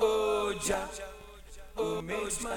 Oh, Jah, oh, makes my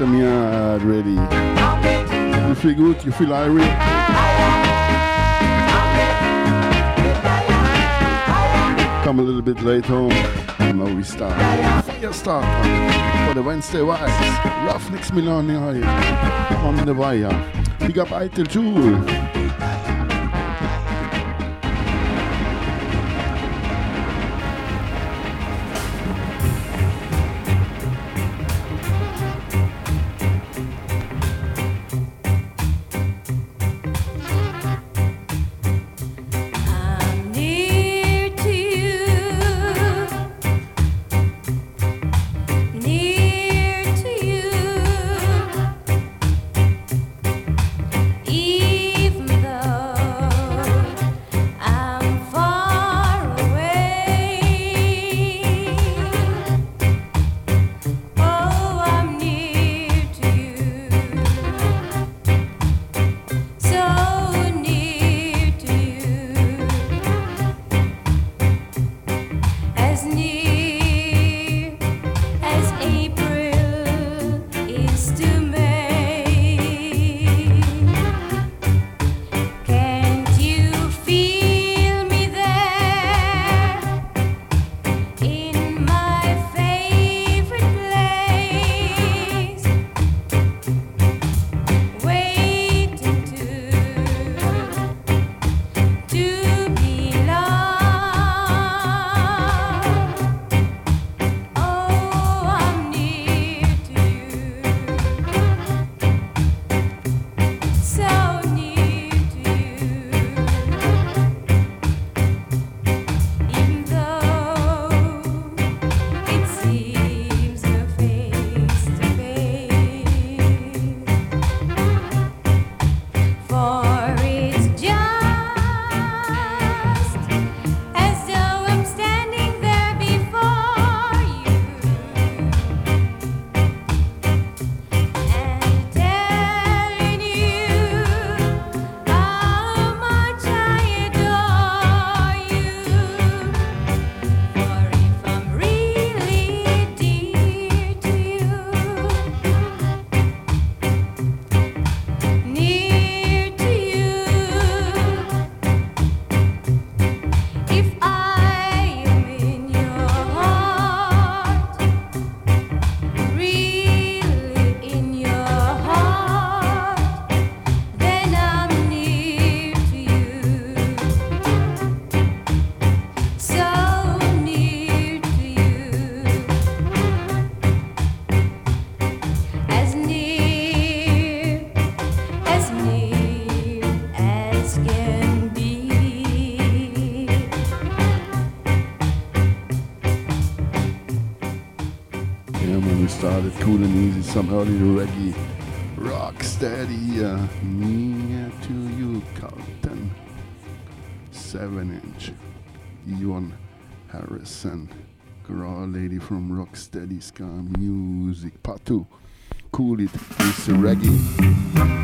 joys come. out of me yard ready. You feel good? You feel irate? Come a little bit late home. Now we start. Fire start for the Wednesday Wise. Roughnecks Milan on the wire. Big up Eitel Jewel. Early reggae, rock steady. Uh, to you, Carlton. Seven inch. Ewan Harrison, girl lady from Rocksteady Ska Music. Part two. Cool it, it's reggae.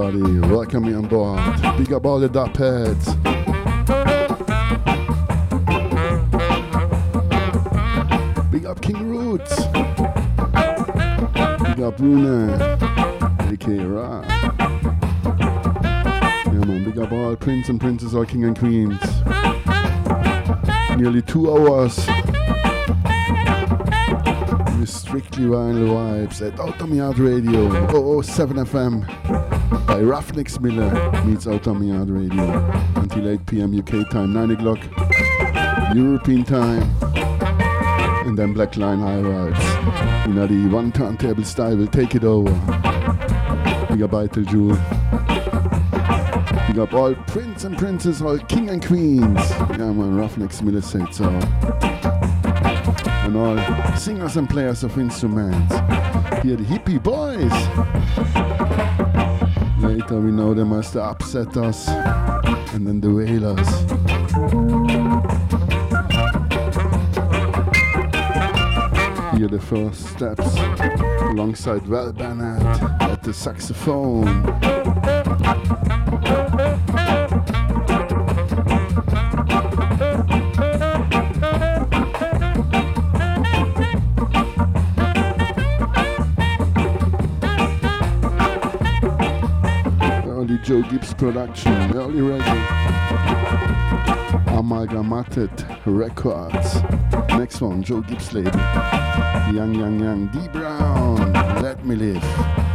Everybody. Welcome me on board. Big up all the dub heads. Big up King Roots. Big up Runa. aka Ra. Yeah man, big up all prince and princess, all king and queens. Nearly two hours strictly vinyl vibes at Outta Mi Yard Radio 007 FM by Ruffneck Smille meets Outta Mi Yard Radio until 8 p.m. UK time, 9 o'clock European time, and then Black Line High Vibes. You know, the one turntable style will take it over. Big up Vital Jewel. Big up all prince and princess, all king and queens. Yeah, man, Ruffneck Smille said so. And all singers and players of instruments. Here, the hippie boys. Later we know they must upset us. And then the Wailers. Here the first steps alongside Val Bennett at the saxophone. Production, early reggae. Amalgamated Records. Next one, Joe Gibbs. Young, young, young. D Brown, Let Me Live.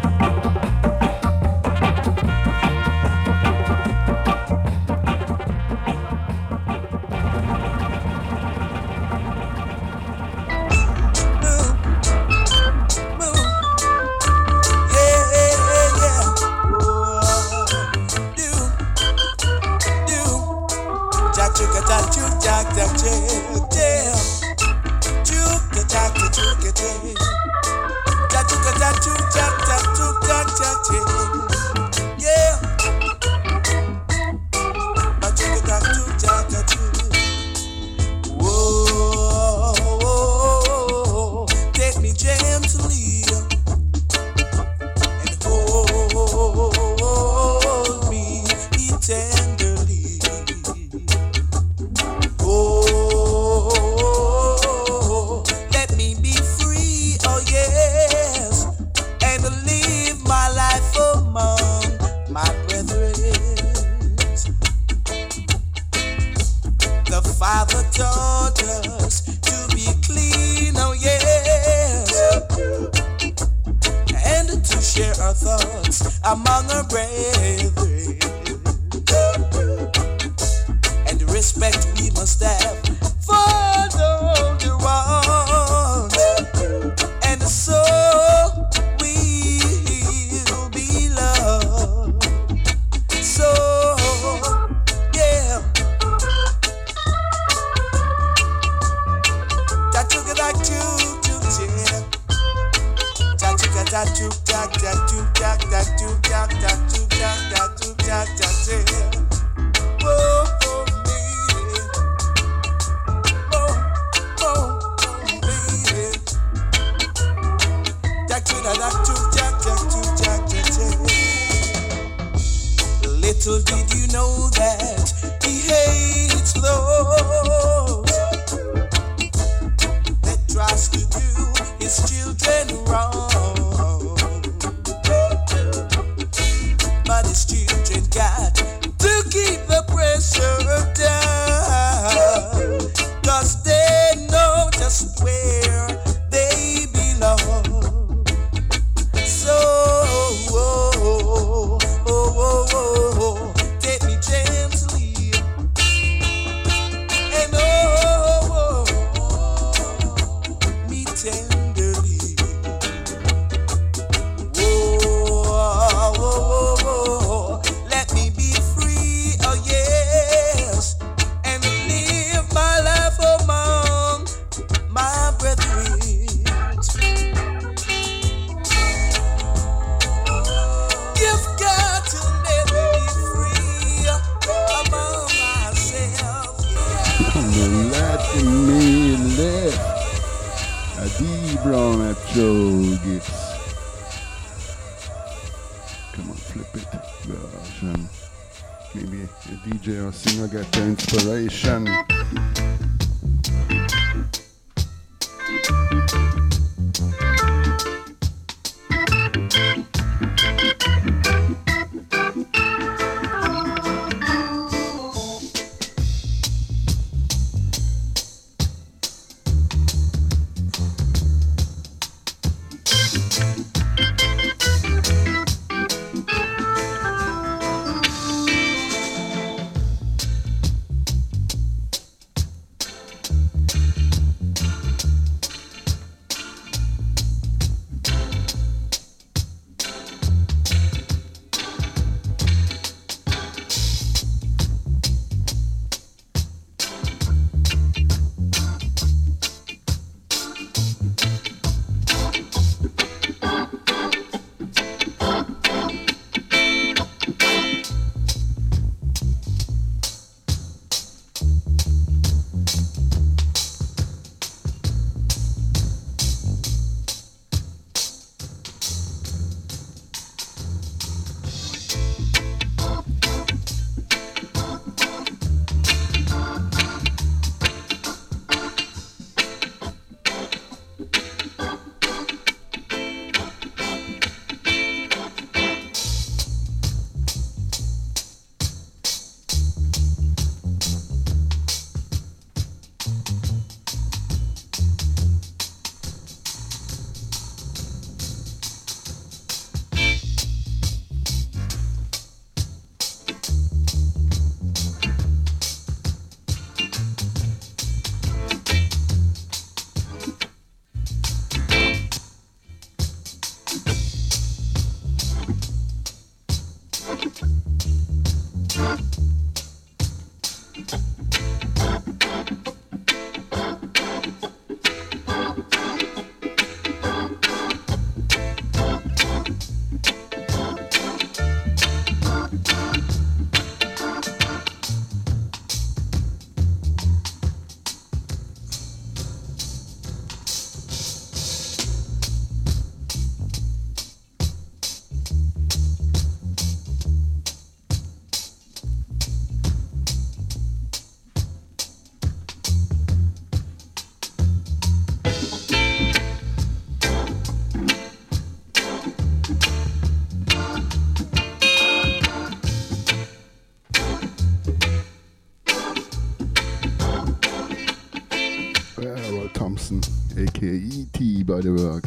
By the work,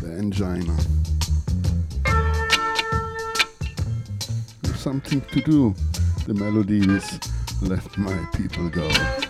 the engineer. There's something to do. The melody is Let My People Go.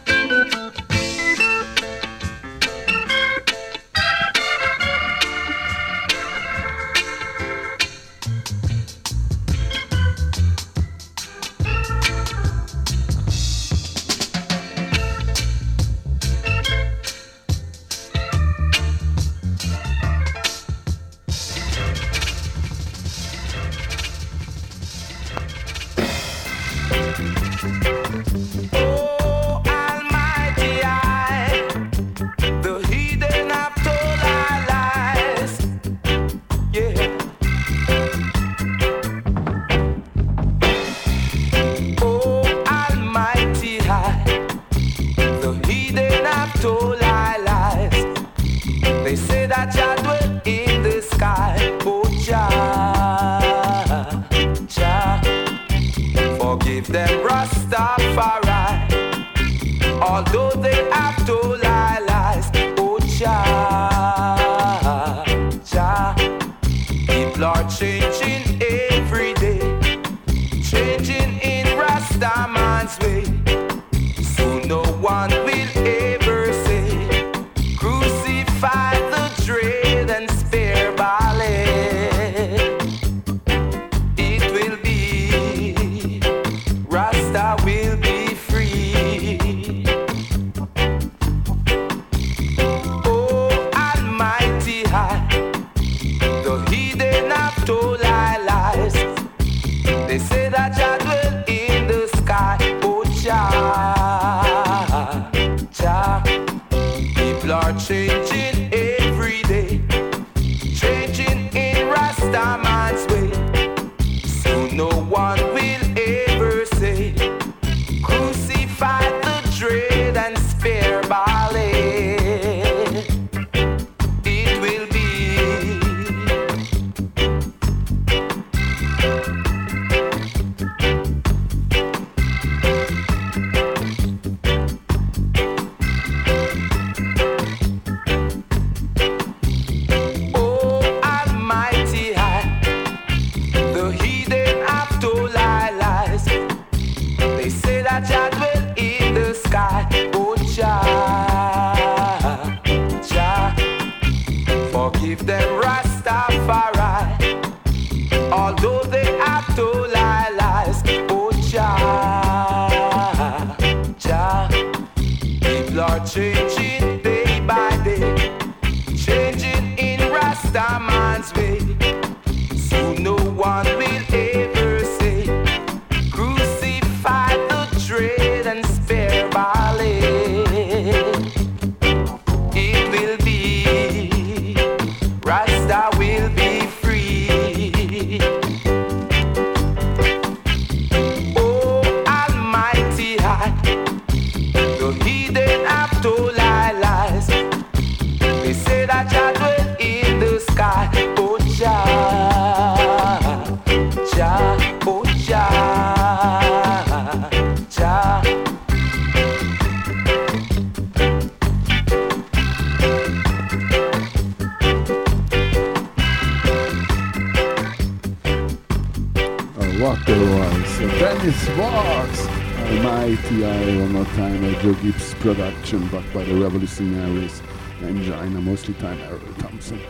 Production by the revolutionaries engineer, mostly time Errol Thompson.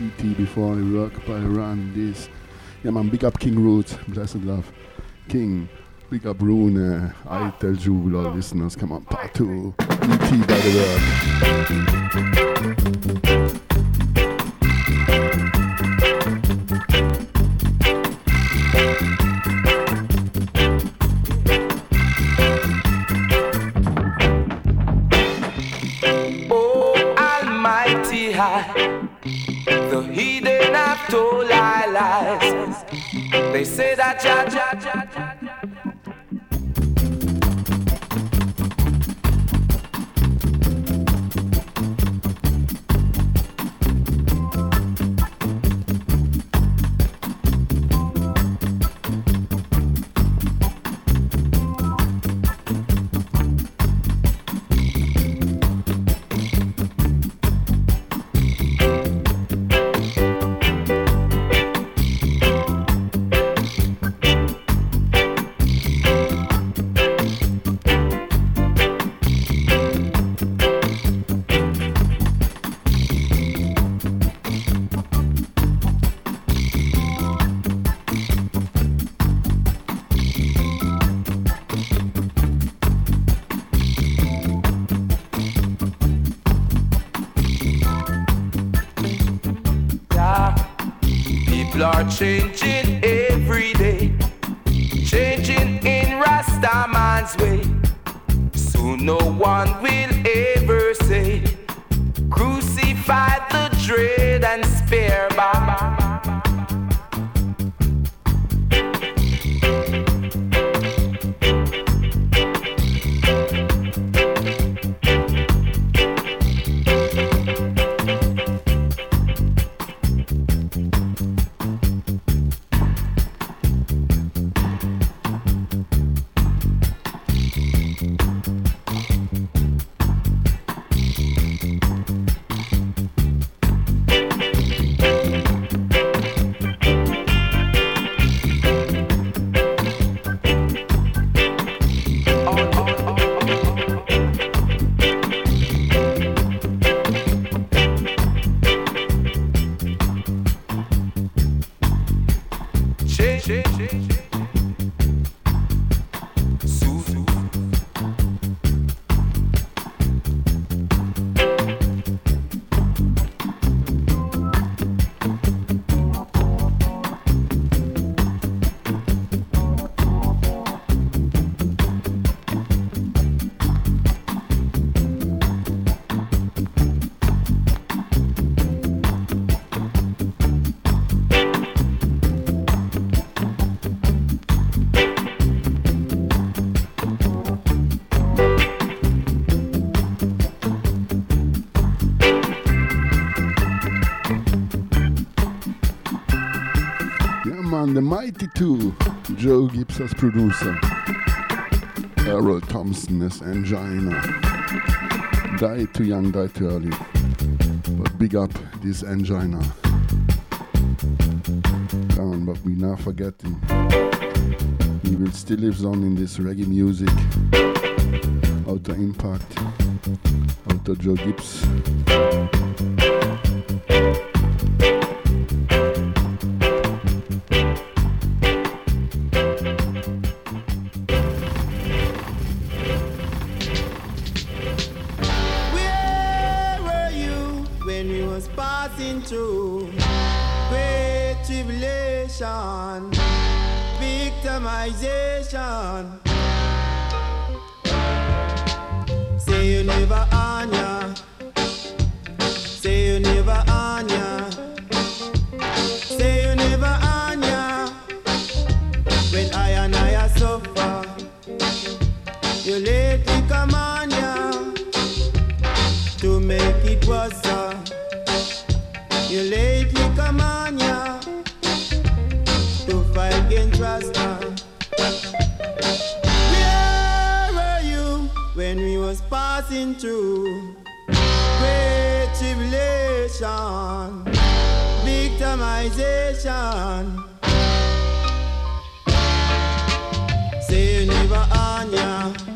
E.T. before he work by Run, this. Yeah man, big up King Roots, blessed love. King, big up Rune, I tell you, all listeners, come on, part two. E.T. by the work. The Mighty Two, Joe Gibbs as producer, Errol Thompson as engineer. Died too young, died too early. But big up this engineer. Down, but we not forgetting. He will still live on in this reggae music. Outer Impact, Outer Joe Gibbs. victimization. Say you never on ya. Say you never on ya. Say you never on ya. When I and I suffer, you lately come on ya to make it worse. You lately passing through great tribulation, victimization. Say you never on ya.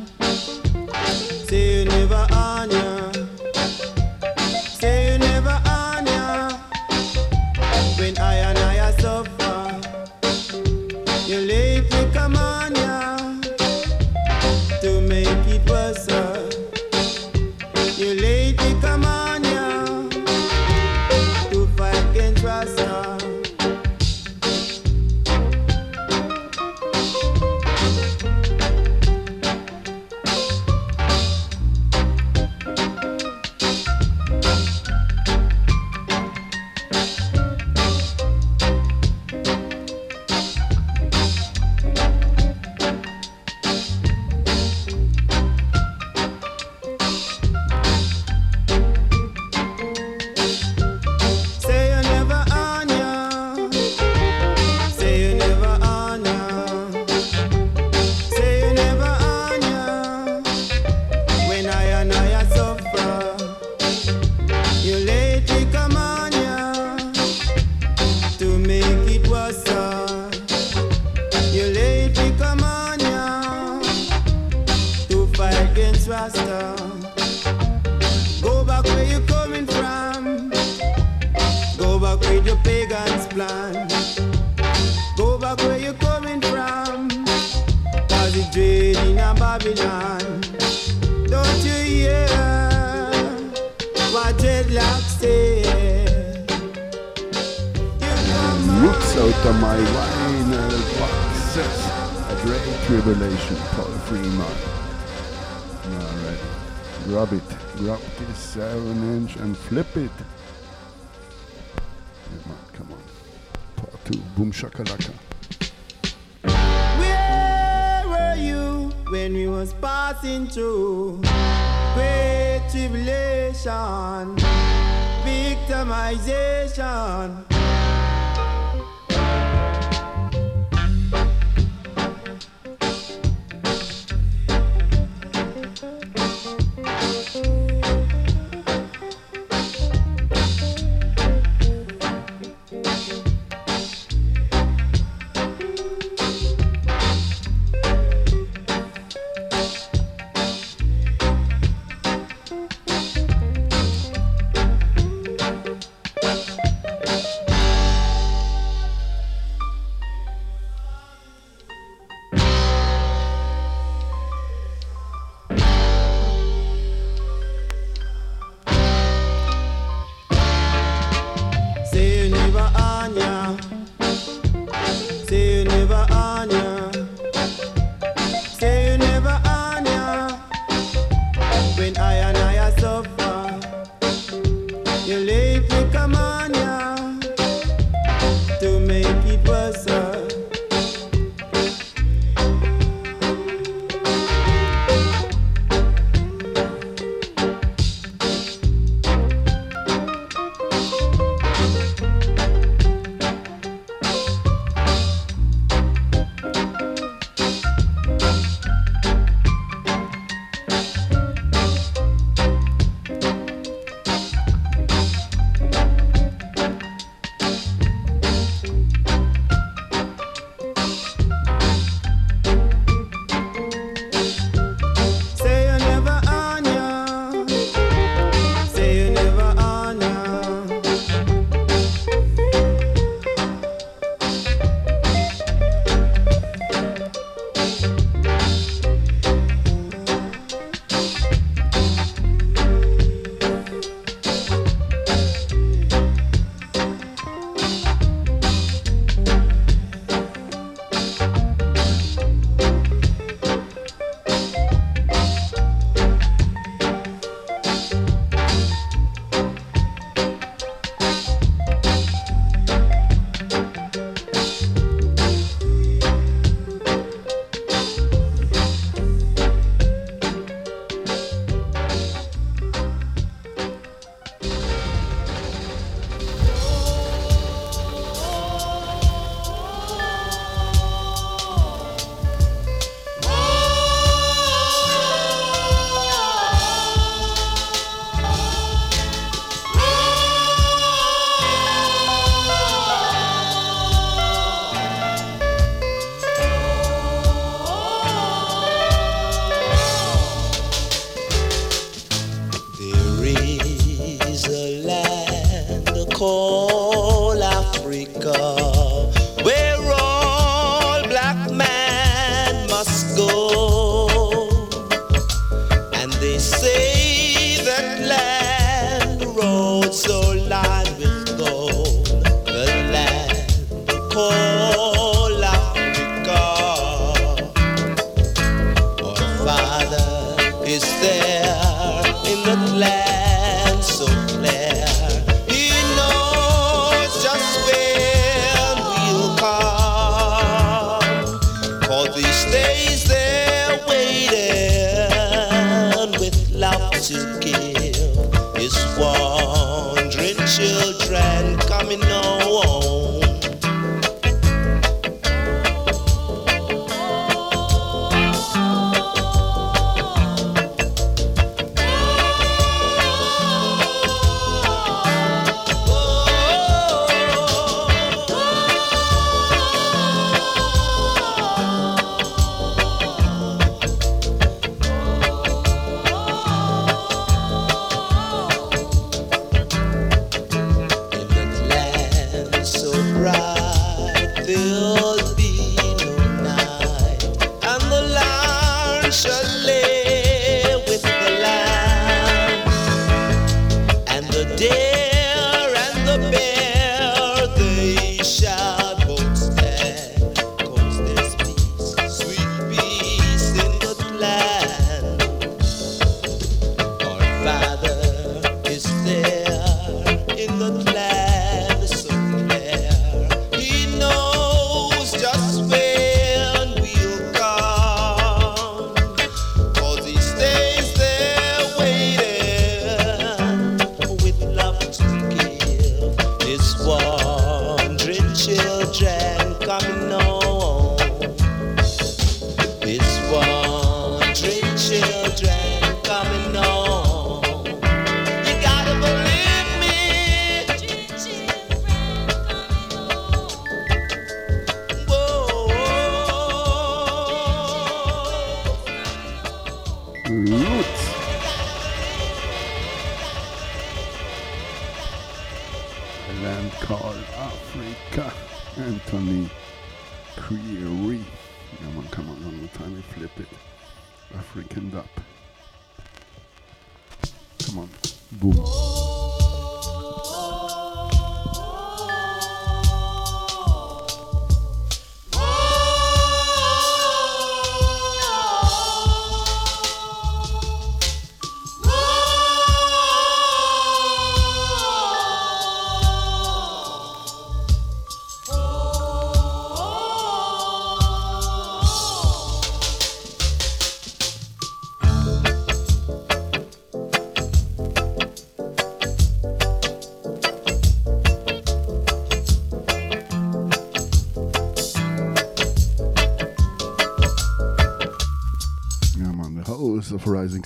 Of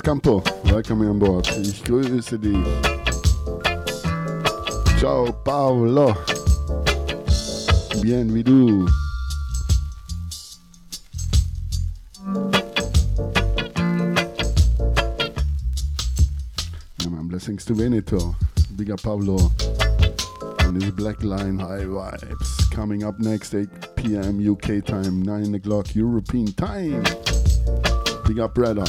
Campo, welcome on board. Ich grüße dich. Ciao Paolo. Bien wie du. Blessings to Veneto. Big up Pablo and his Black Line High Vibes. Coming up next, 8 p.m. UK time, 9 o'clock European time. Big up, brother.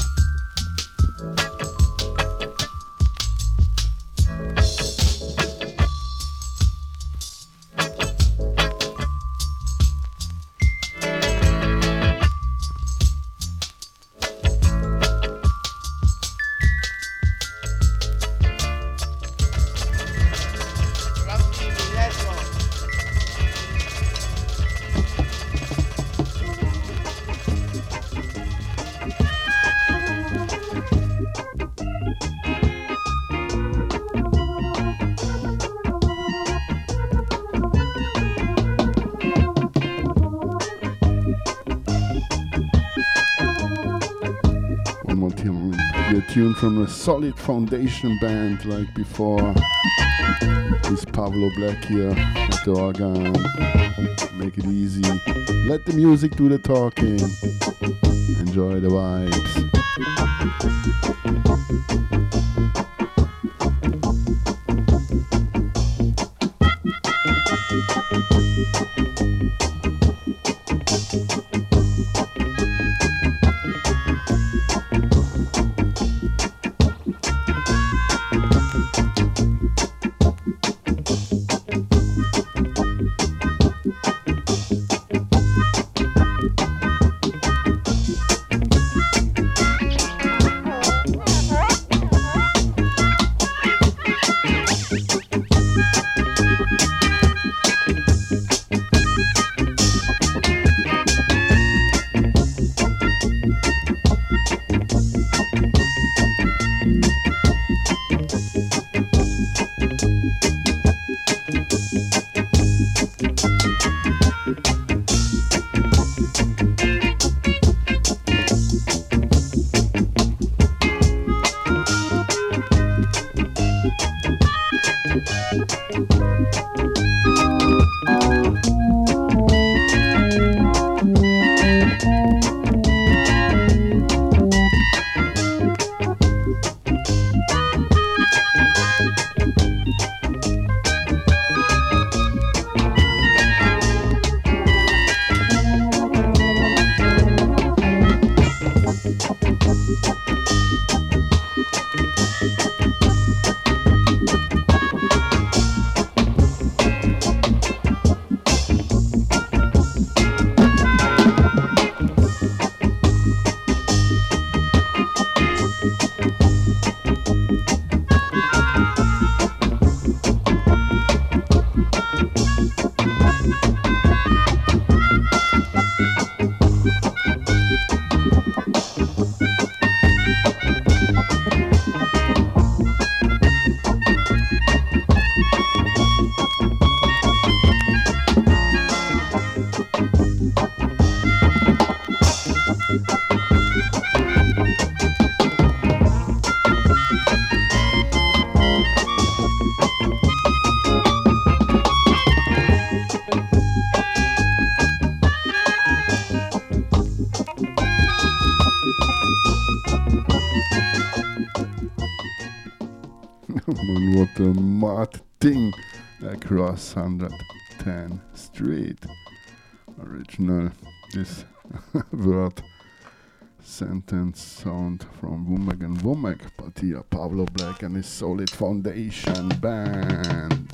A solid foundation band like before. This Pablo Black here the organ. Make it easy. Let the music do the talking. Enjoy the vibes. Across 110 Street. Original is word sentence sound from Womack and Womack, but here Pablo Black and his Solid Foundation Band.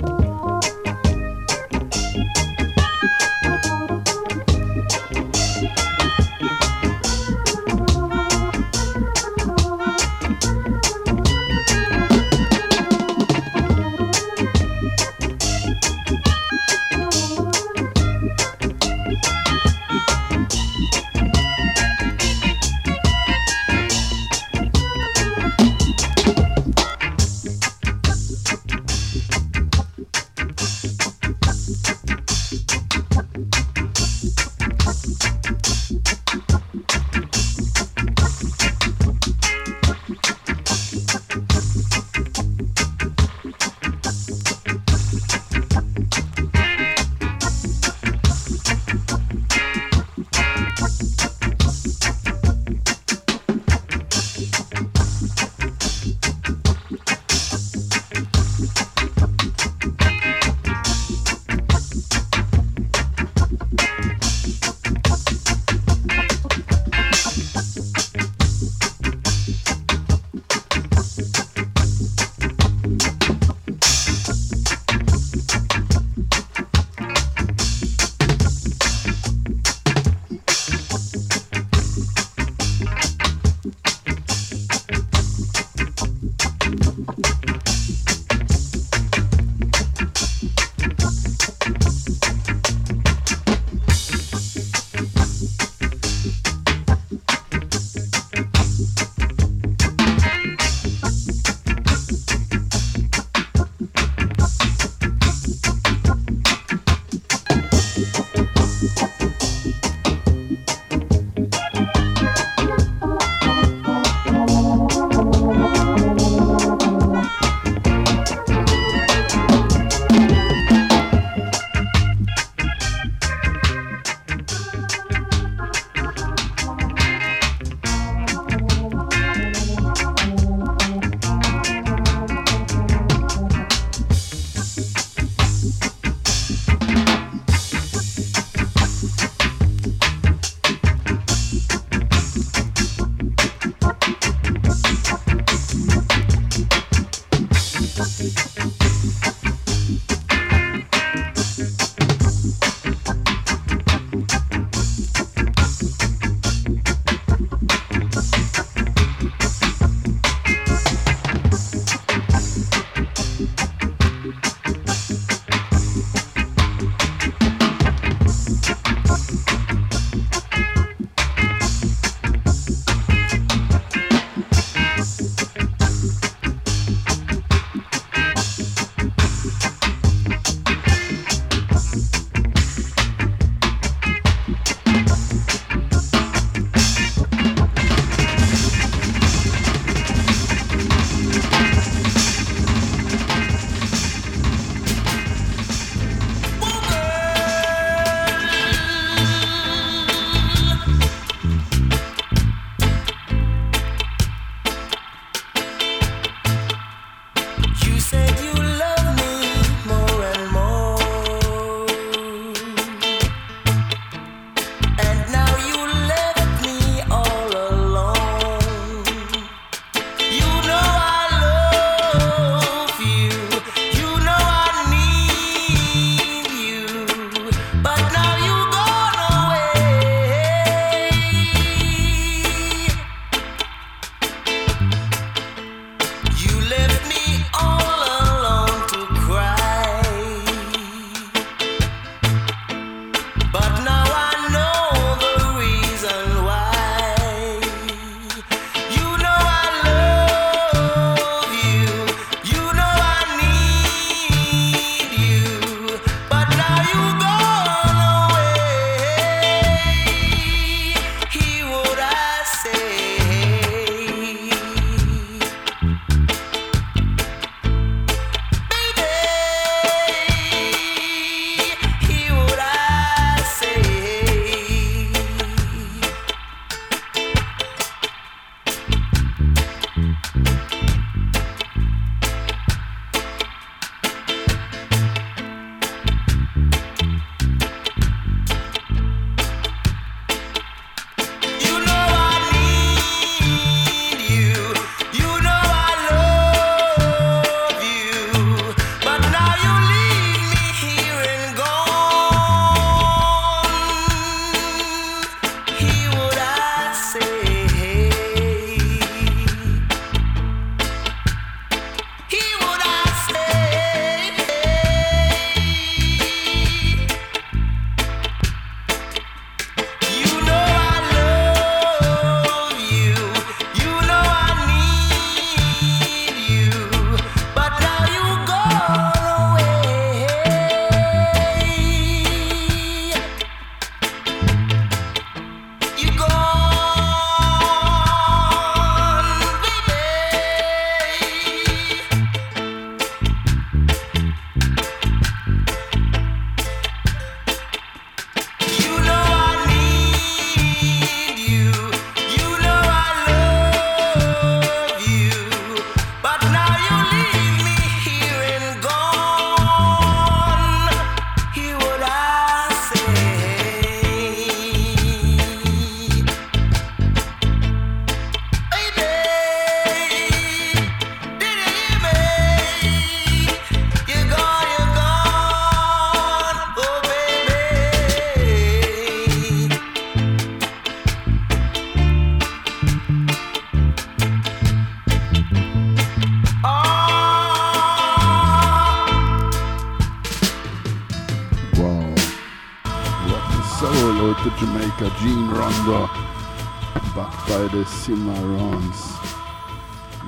Cimarrons.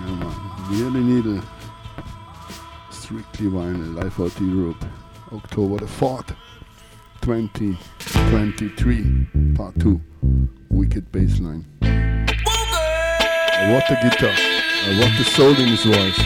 Yeah, man, really need a strictly vinyl life out Europe, October the 4th, 2023, part 2, Wicked Bassline. What the guitar, what the soul in his voice.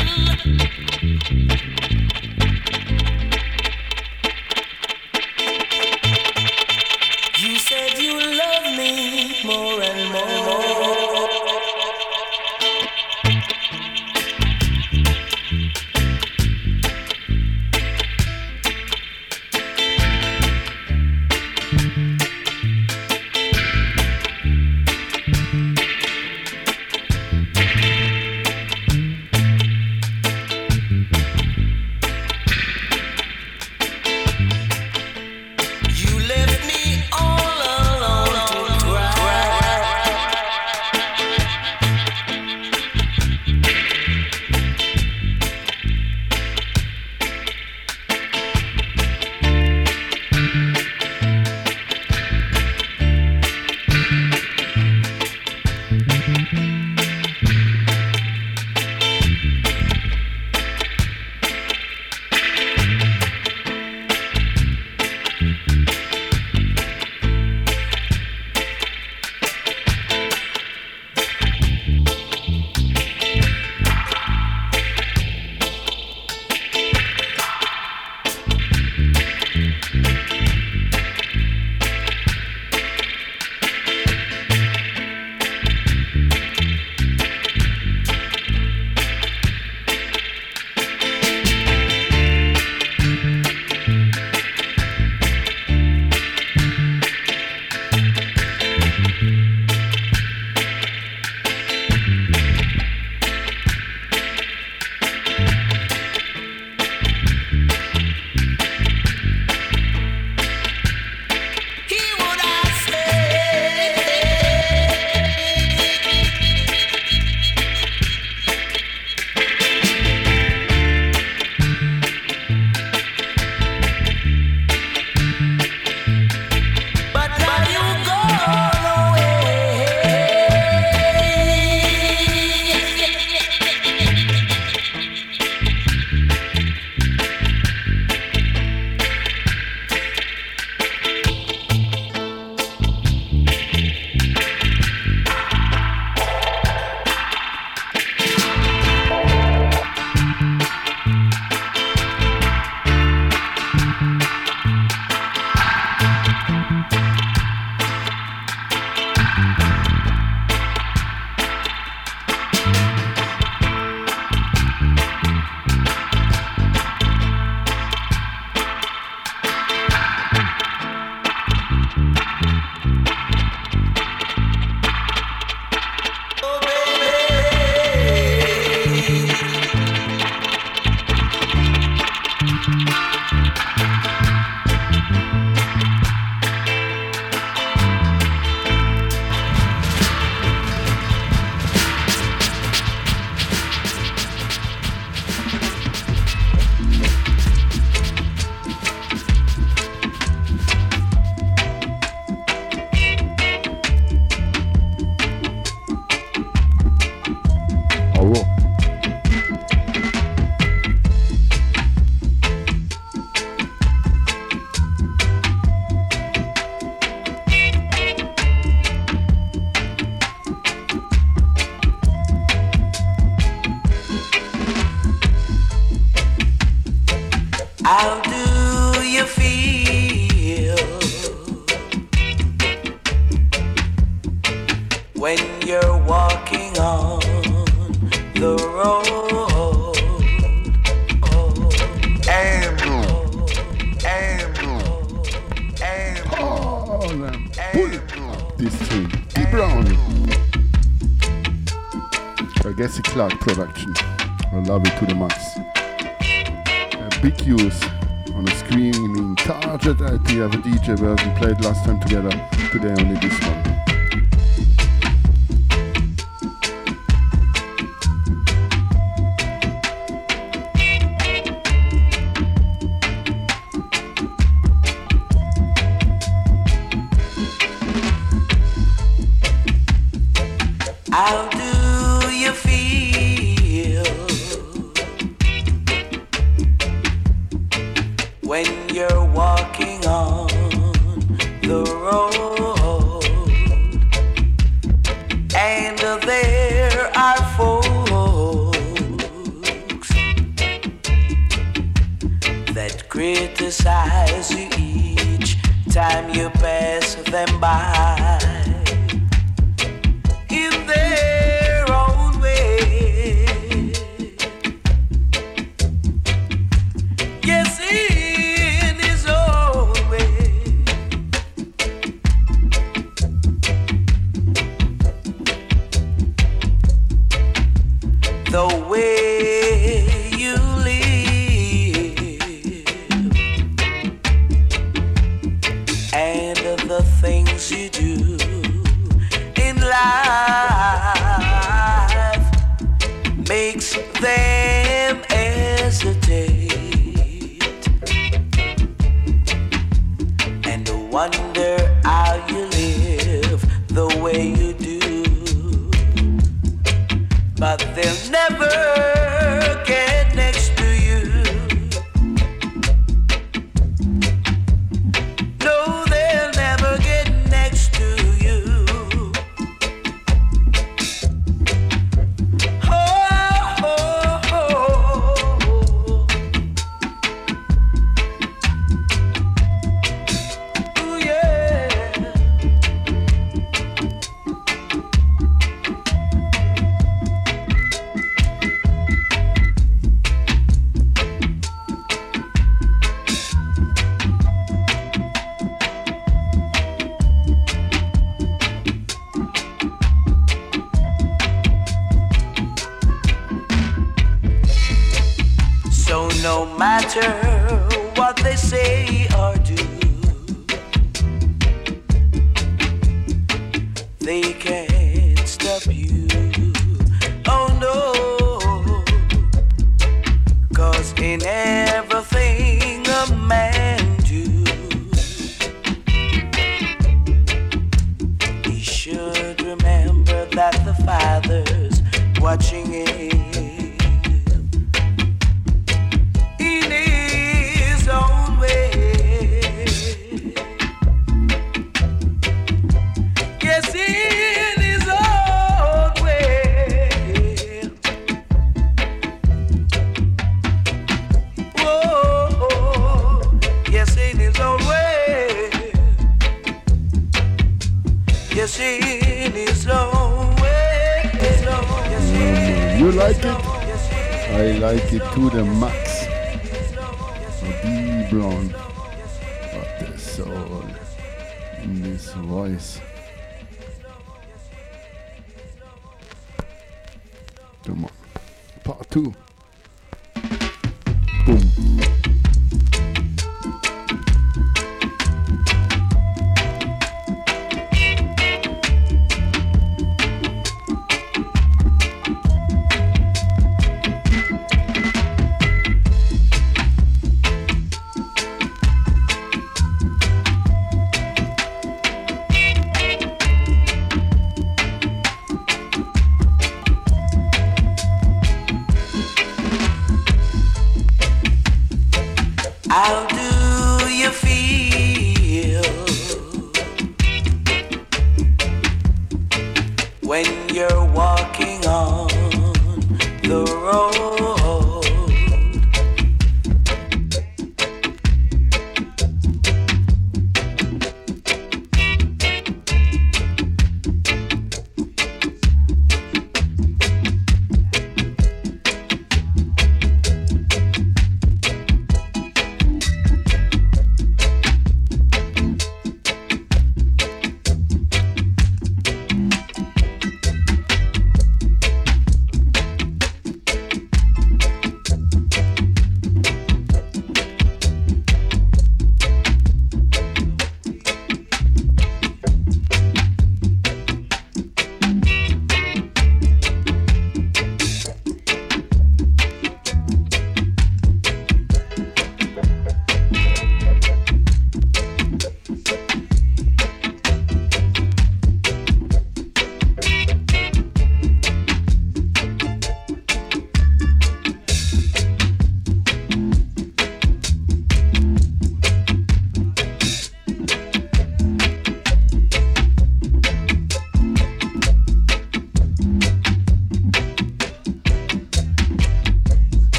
future.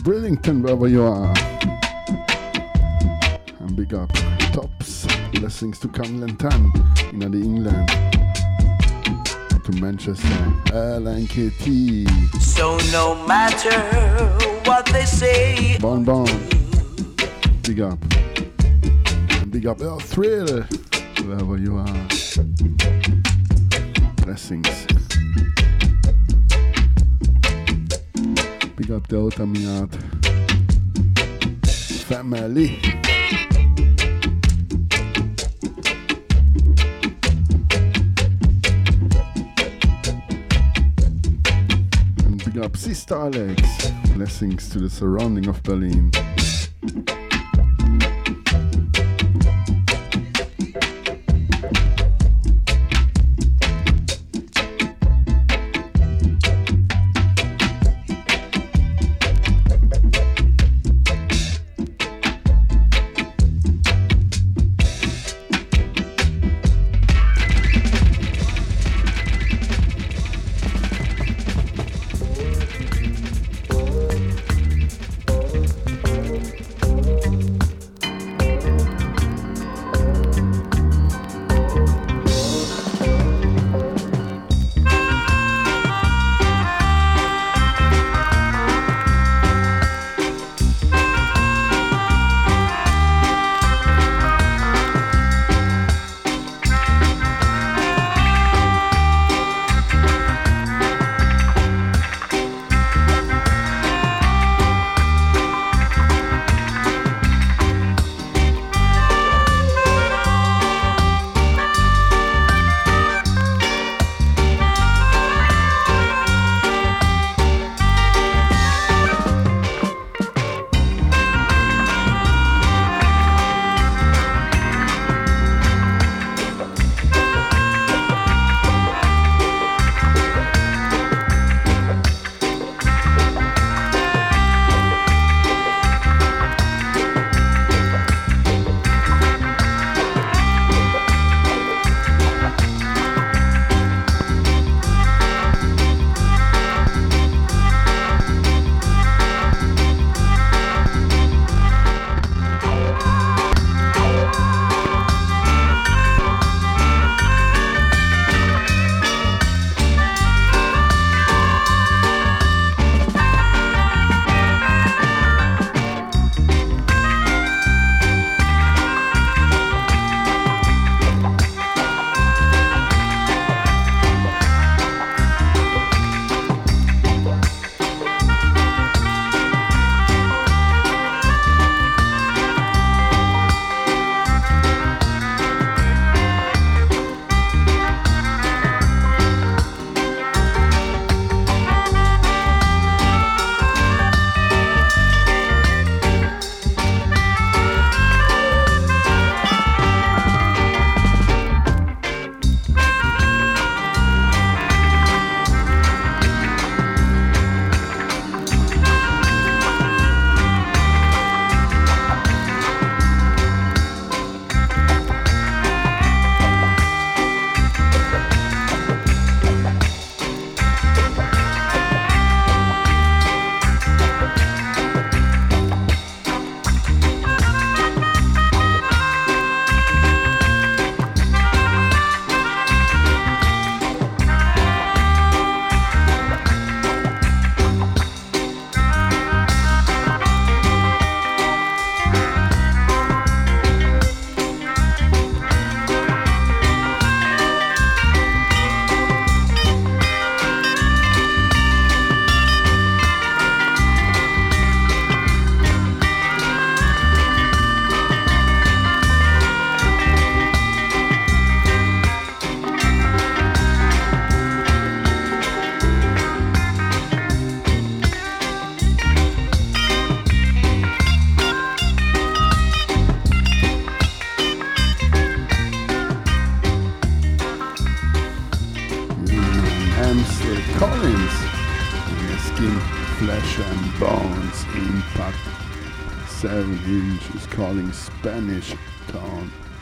Marshall Brillington, wherever you are. And big up tops. Blessings to Camden Town in the England. To Manchester, LNKT. So no matter what they say. Bon Bon. Big up. And big up El Thrill, wherever you are. Blessings. Big up the Outta Mi Yard family. Sister Alex. Blessings to the surrounding of Berlin.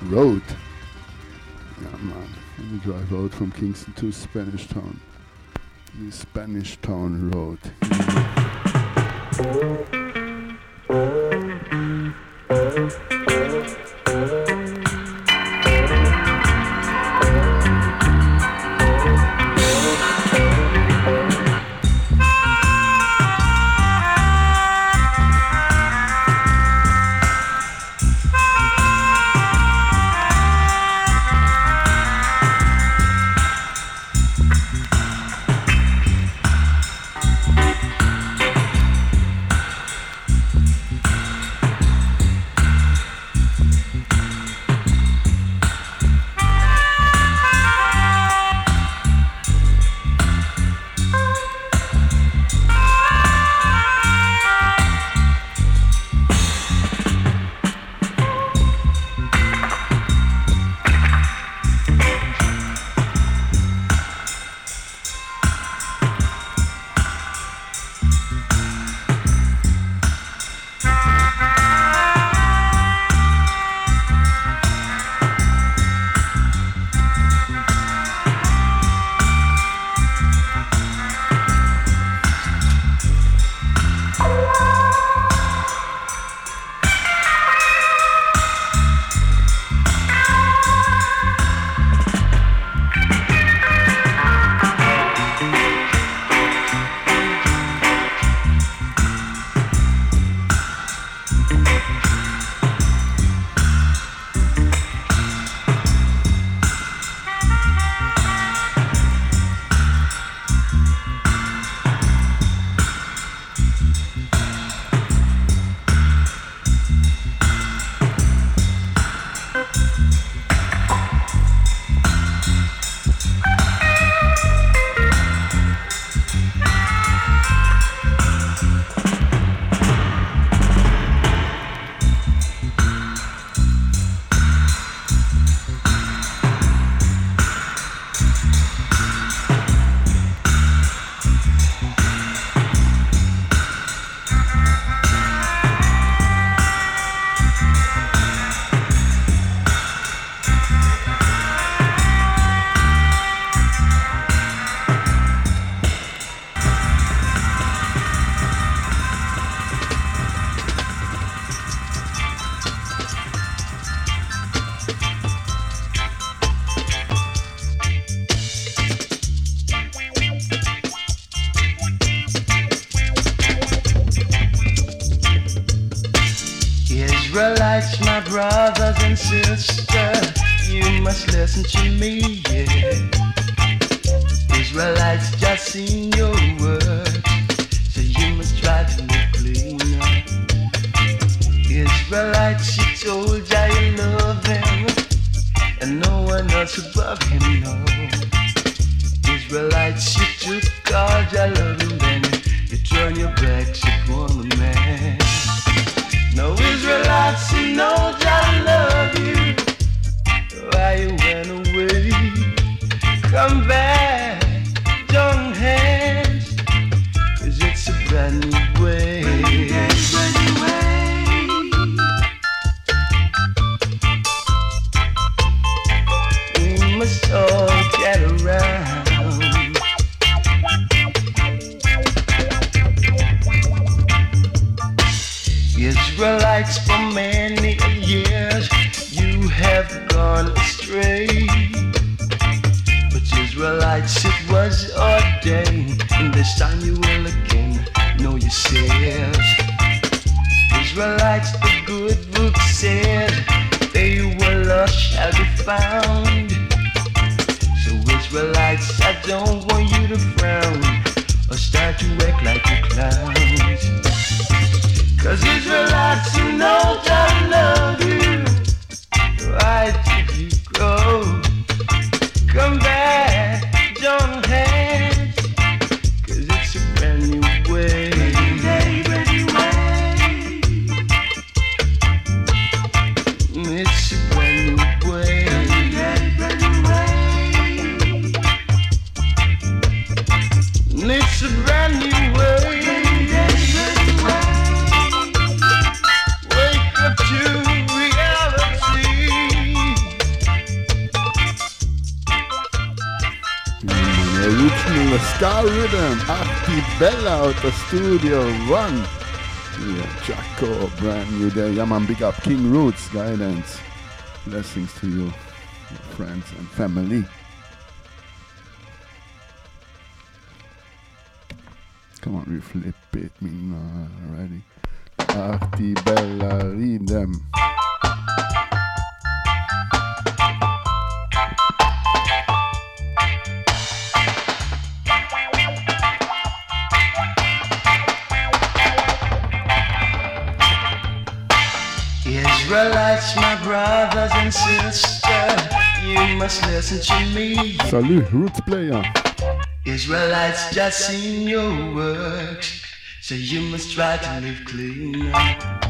Road. Yeah, man. When you drive out from Kingston to Spanish Town, the Spanish Town Road. Studio One big up King Roots Guidance. Blessings to you, friends and family. Come on, we Israelites just in your works, so you must try to live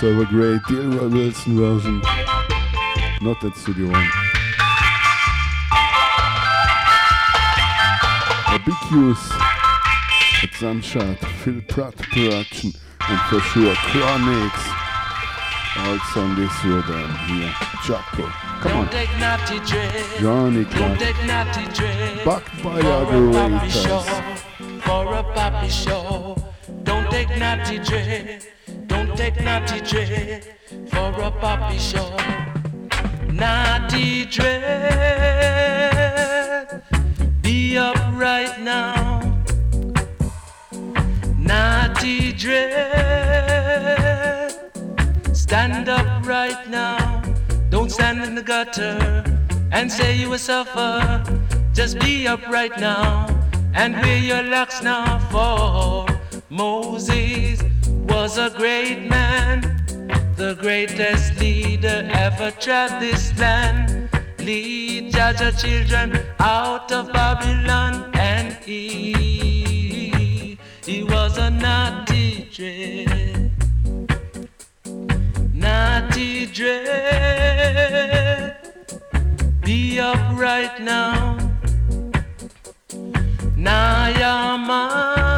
clean. So a great Delroy Wilson version, not that Studio One. A big use at Sunshot, Phil Pratt production, and for sure Chronixx. Also on this rhythm here, Jacko. Come on. Johnny Clarke. Backed by Aggrovators. For a poppy show. Don't take naughty dread take Natty Dread for a poppy show. Natty Dread, be up right now. Natty Dread, stand up right now. Don't stand in the gutter and say you will suffer. Just be up right now and wear your locks now for Moses was a great man, the greatest leader ever trod this land. Lead Jah Jah children out of Babylon, and he, he was a naughty dread, naughty dread. Be upright now, Nayaman.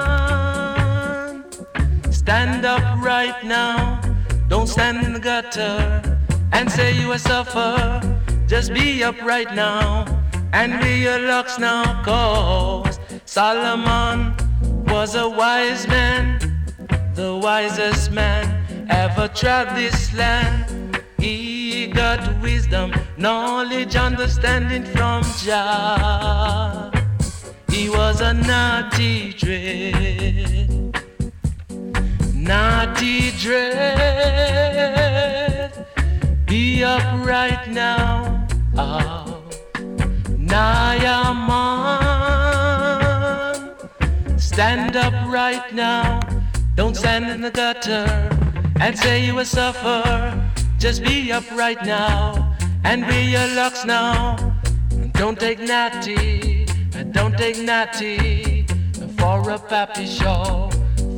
Stand up right now. Don't stand in the gutter and say you will suffer. Just be up right now and be your locks now. Cause Solomon was a wise man, the wisest man ever trod this land. He got wisdom, knowledge, understanding from Jah. He was a naughty dread. Naughty dread, be up right now. Nayaman, stand up right now. Don't stand in the gutter and say you will suffer. Just be up right now and be your locks now. Don't take natty, don't take natty for a pappy show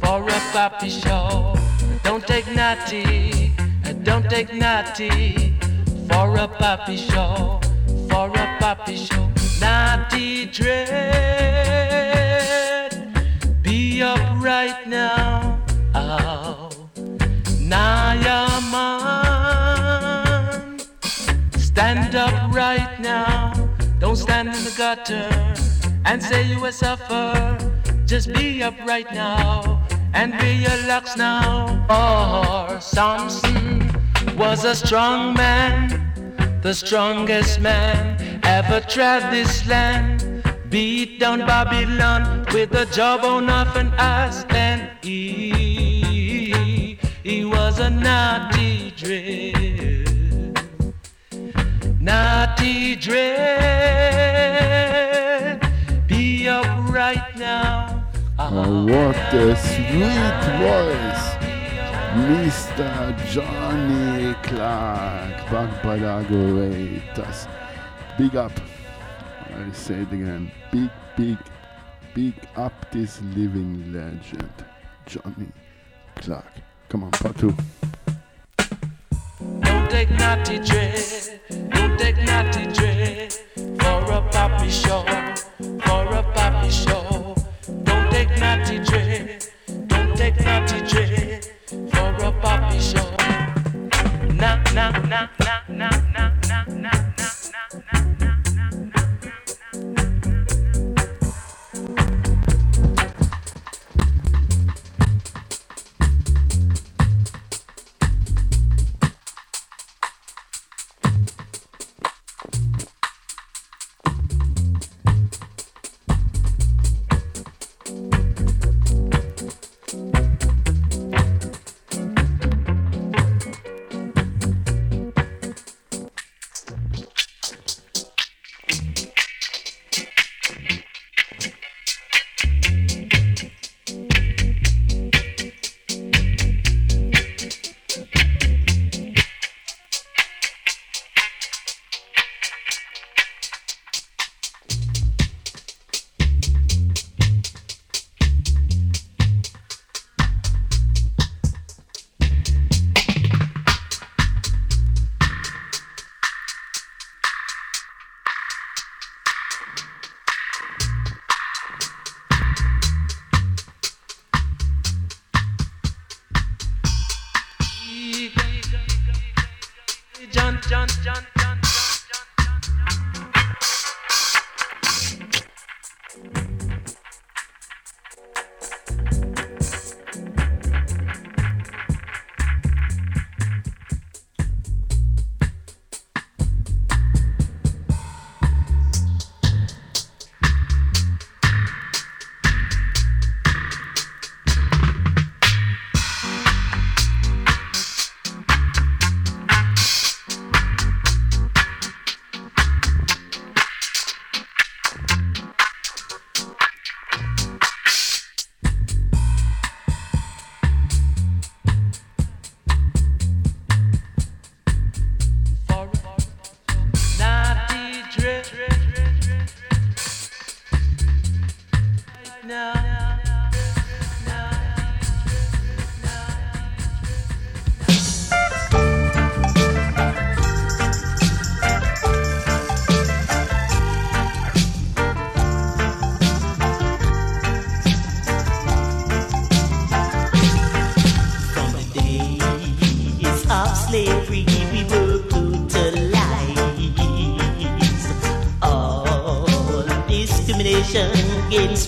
for a poppy show. Don't take naughty, uh, don't take naughty for a poppy show, for a poppy show. Naughty dread, be up right now. Oh, stand up right now. Don't stand in the gutter and say you will suffer. Just be up right now and be relaxed now. Or Samson was a strong man, the strongest man ever trod this land. Beat down Babylon with the jawbone of an ass, and he, he was a naughty dread, naughty dread. Be up right now. Oh, what a sweet voice. Mr. Johnny Clarke, Bagbadagorators. Big up. I say it again. Big, big, big up this living legend, Johnny Clarke. Come on, part two. Dread, dread for a show, for a show. Natty dread, don't take Natty dread for a puppy show. Nah, nah, nah, nah, nah, nah. again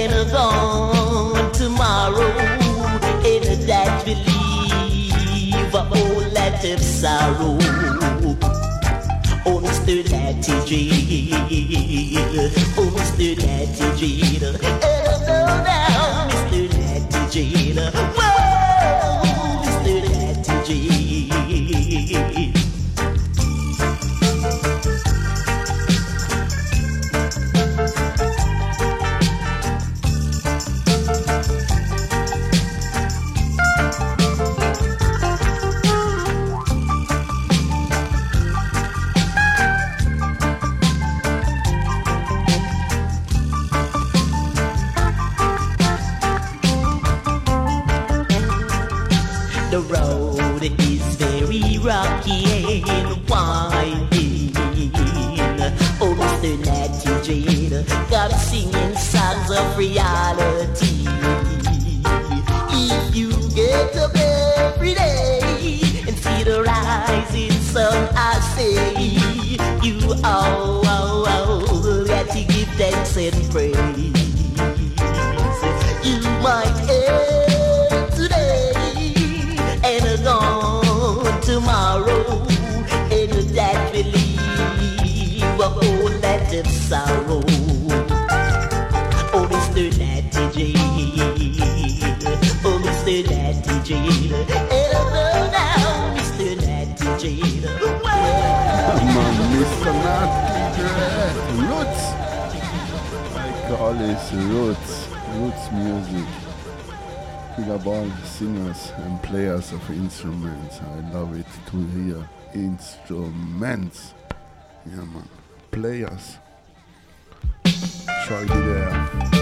and gone tomorrow, and of oh, sorrow. Oh, Mr. Natty Dreidel, oh, Mr. Natty and now, Mr. Dreidel, whoa, Mr. Dreidel. Sorrow. Oh, Mr. Natty J, oh, Mr. Natty J, hello now, Mr. Natty J. Man, Mr. Natty Dread. Roots. I call this roots. Roots music. Big up all singers and players of instruments. I love it to hear instruments. Yeah, man. Players. Try it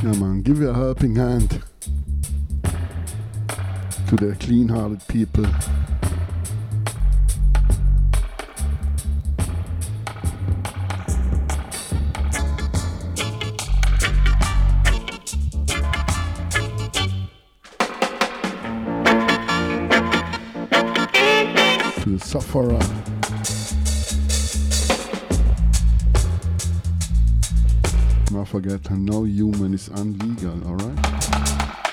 clean-hearted hand To the clean hearted people, sufferer. Forget, no human is unlegal, alright?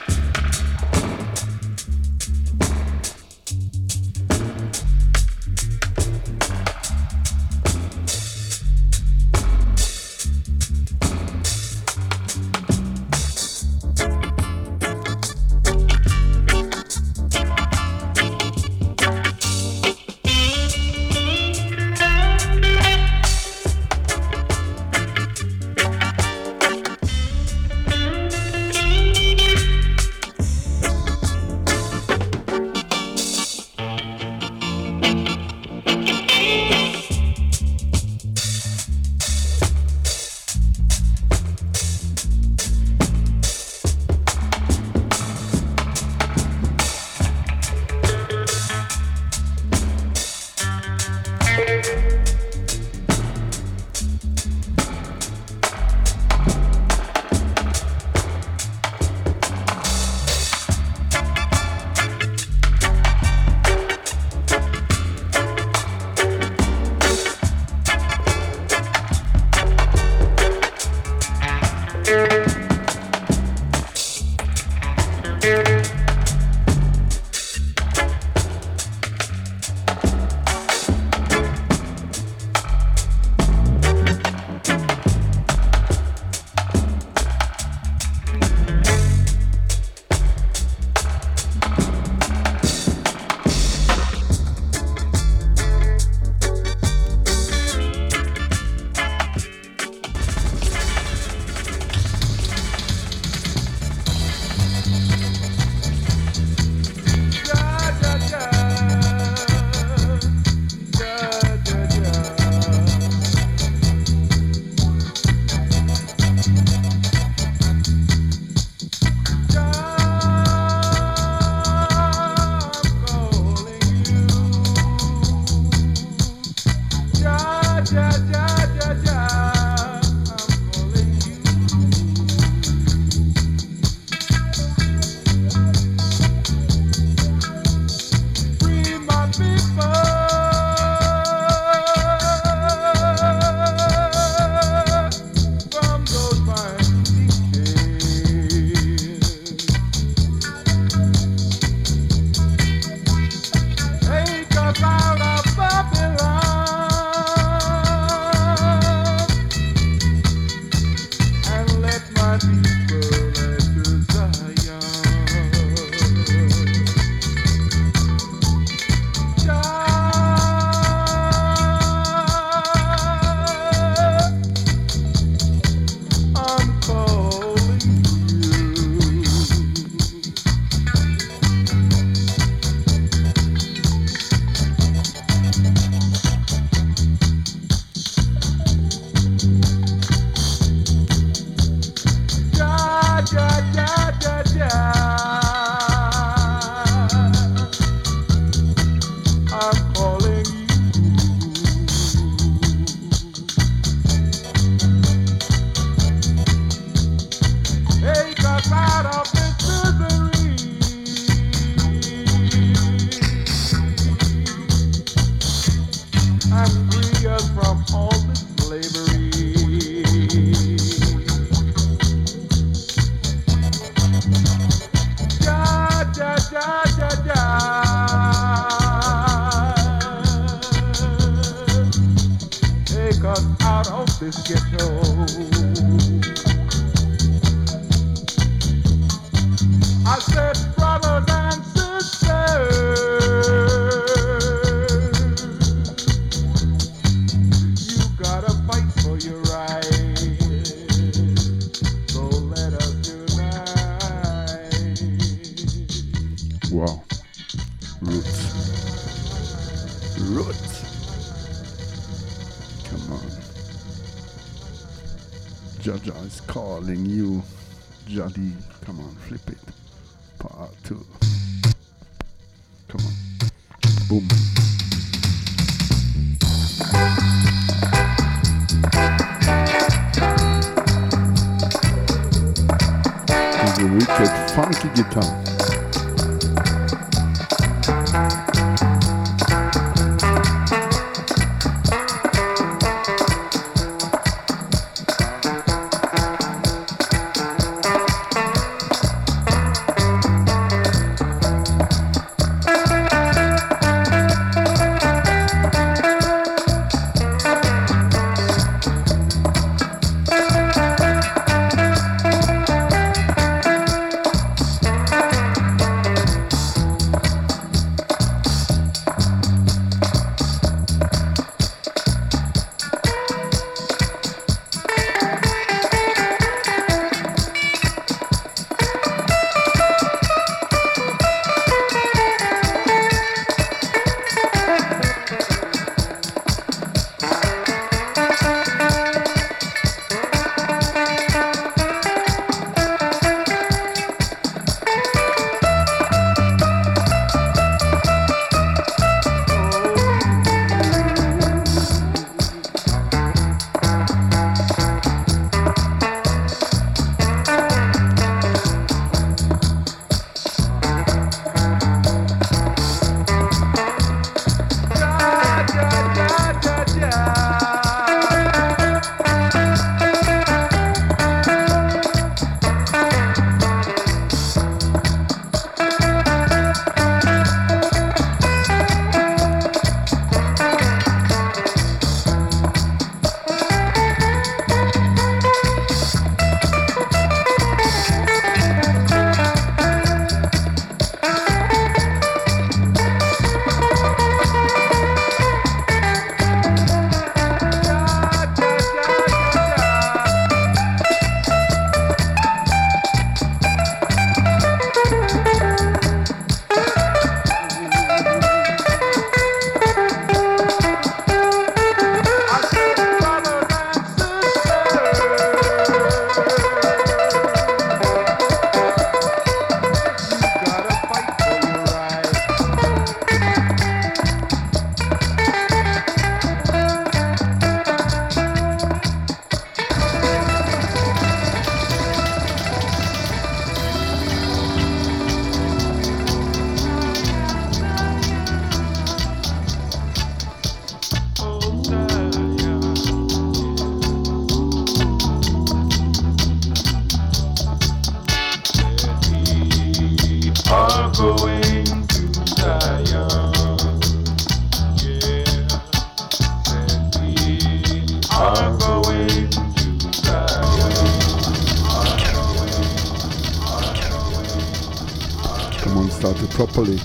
started properly.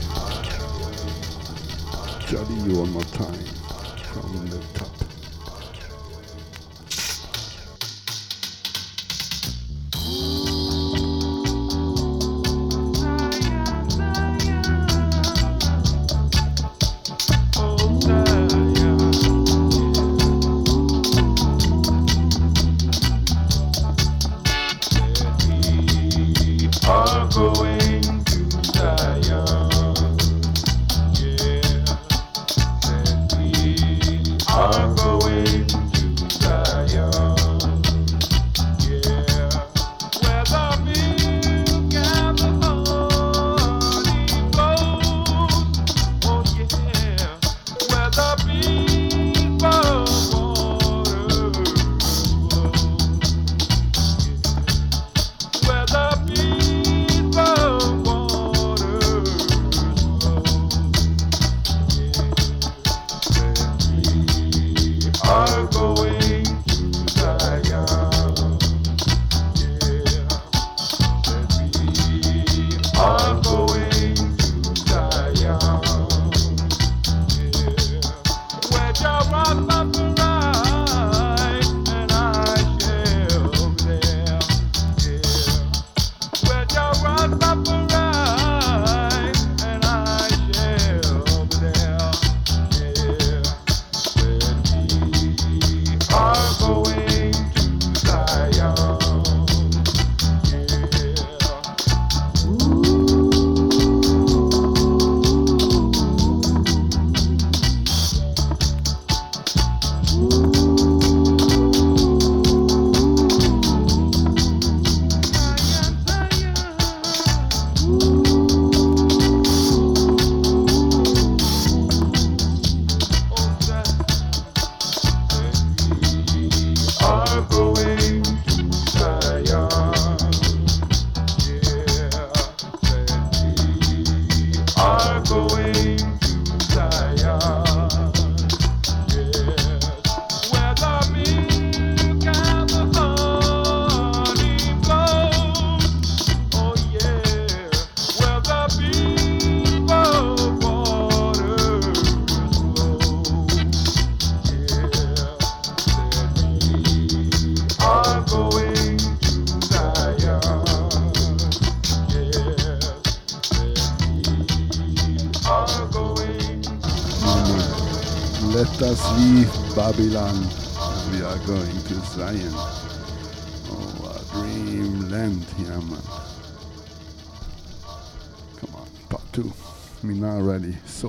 Johnny, you one more time. Babylon. We are going to Zion. Oh, a dreamland here, man. Come on, part two. Me now ready. So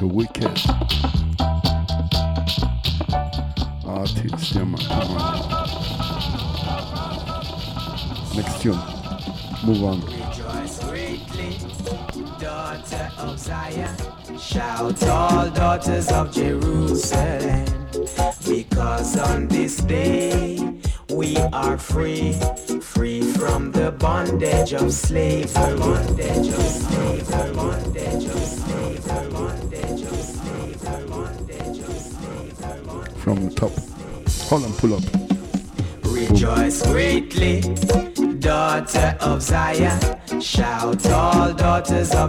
on this wicked artist. Yeah, man, come on. Next tune. Move on. Rejoice greatly, daughter of Zion. Shout all daughters of Jerusalem. Because on this day we are free, free from the bondage of slavery. Bondage of all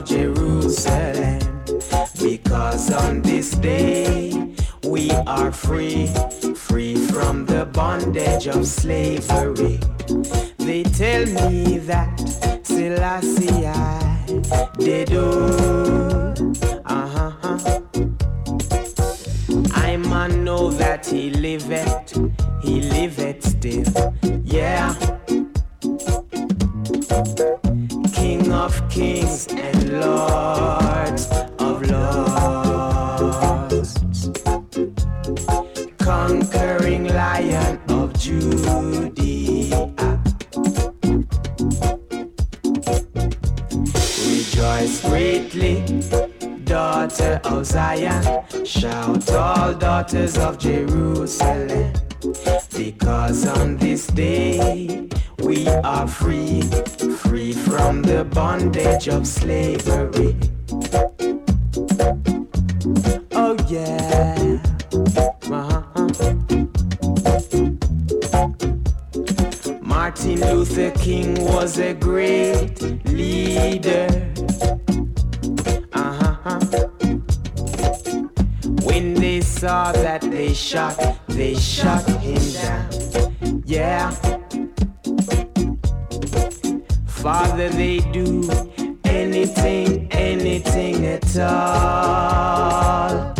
anything, at all.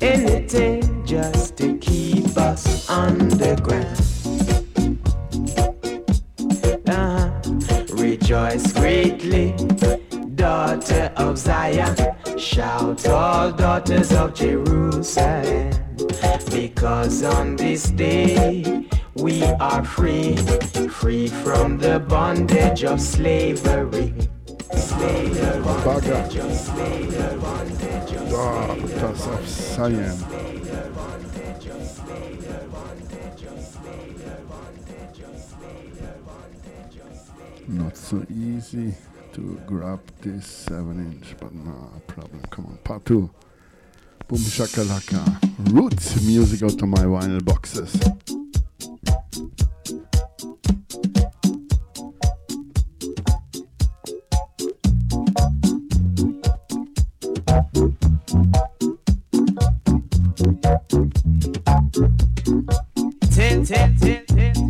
Anything just to keep us underground. Uh-huh. Rejoice greatly, daughter of Zion. Shout all daughters of Jerusalem. Because on this day we are free, free from the bondage of slavery. Zion. Not so easy to grab this 7 inch, but no problem. Come on, part 2. Boom shakalaka. Roots music out of my vinyl boxes. Ten, ten, ten, ten,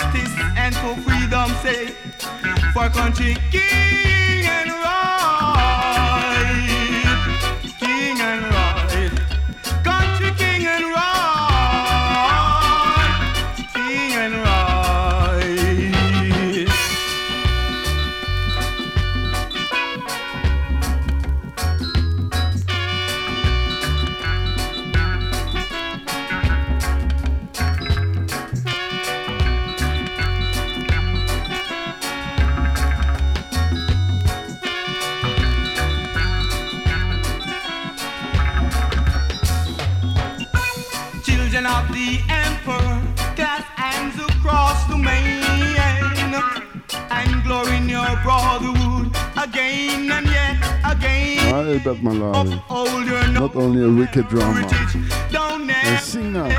justice and for freedom's sake, for country keep. Wicked drama. A singer. A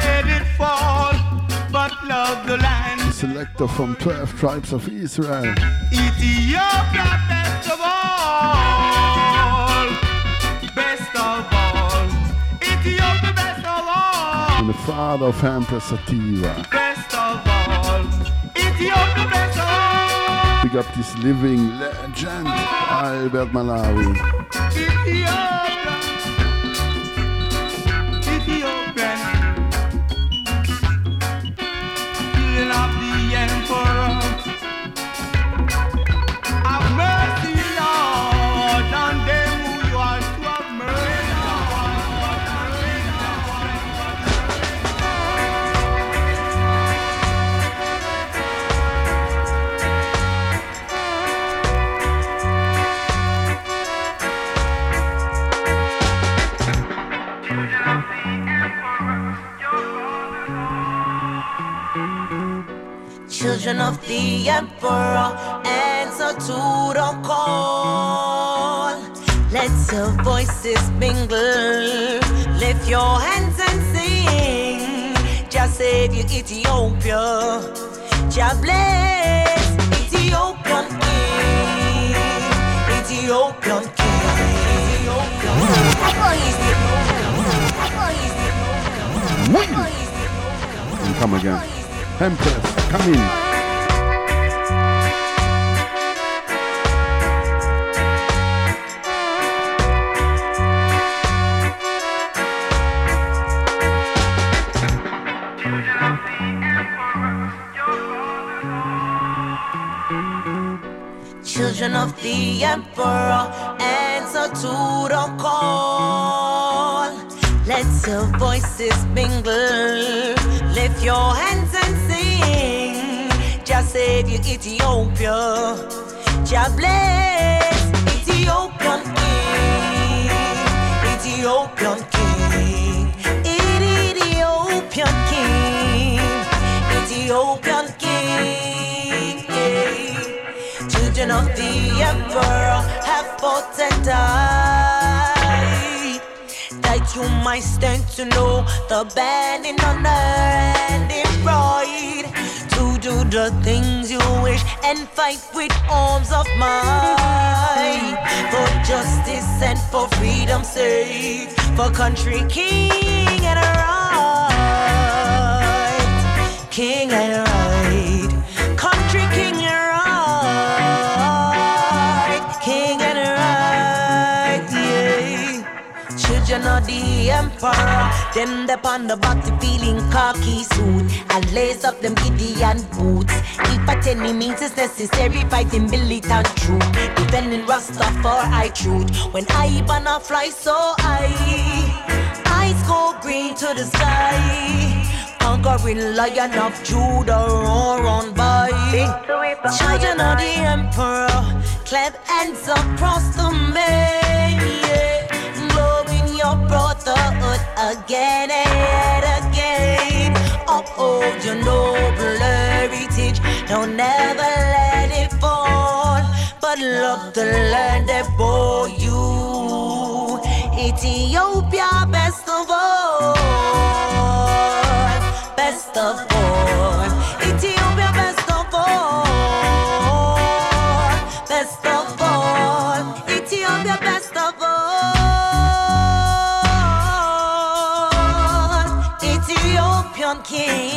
selector from 12 tribes of Israel. Ethiopia, best of all. Best of all. Ethiopia, best of all. And the father of Hempress Sativa. Best of all. Ethiopia, best of all. Big up this living legend, Albert Malawi. Ethiopia. Of the emperor, answer to the call. Let your voices mingle, lift your hands and sing. Just save you, Ethiopia. Jah bless Ethiopian king, Ethiopian king. Come again. Empress, come in. Of the emperor answer to the call. Let your voices mingle, lift your hands and sing. Just save you, Ethiopia. Just bless of the emperor have fought and died. That you might stand to know the band in honor and pride. To do the things you wish and fight with arms of might. For justice and for freedom's sake. For country, king and right. King and right. Emperor. Them the on the body feeling khaki suit and lace up them Gideon boots. If at any means it's necessary, fighting militant troop, defending Rastafari truth. When I banner fly so high, eyes go green to the sky conquering lion of Judah, roar on by. Children of the emperor, clap hands across the main. Glowing your brotherhood again and again. Uphold your noble heritage, don't never let it fall. But love the land that bore you. Ethiopia, best of all best of all. Ethiopian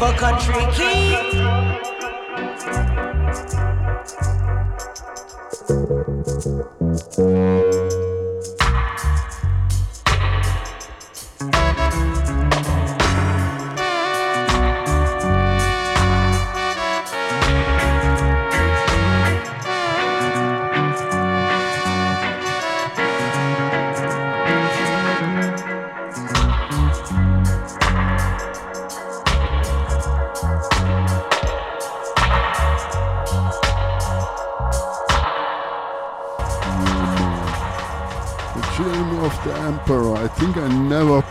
For country king.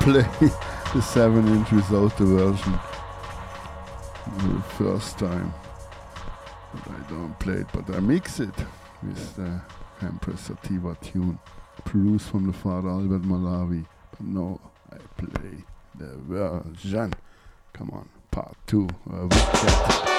Play the 7 inch without the version. The first time. But I don't play it, but I mix it with the Hempress Sativa tune. Produced from the father Albert Malawi. But no, I play the version. Come on, part 2. Uh,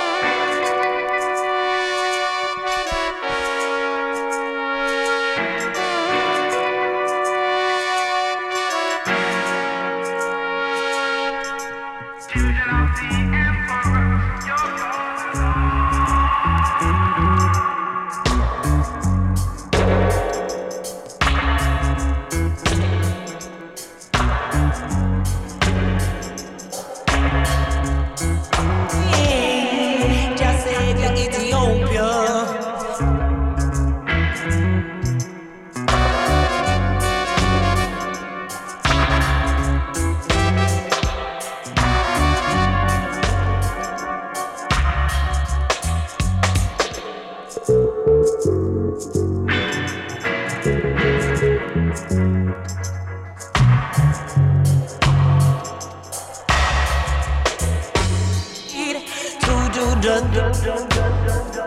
Wanna fly so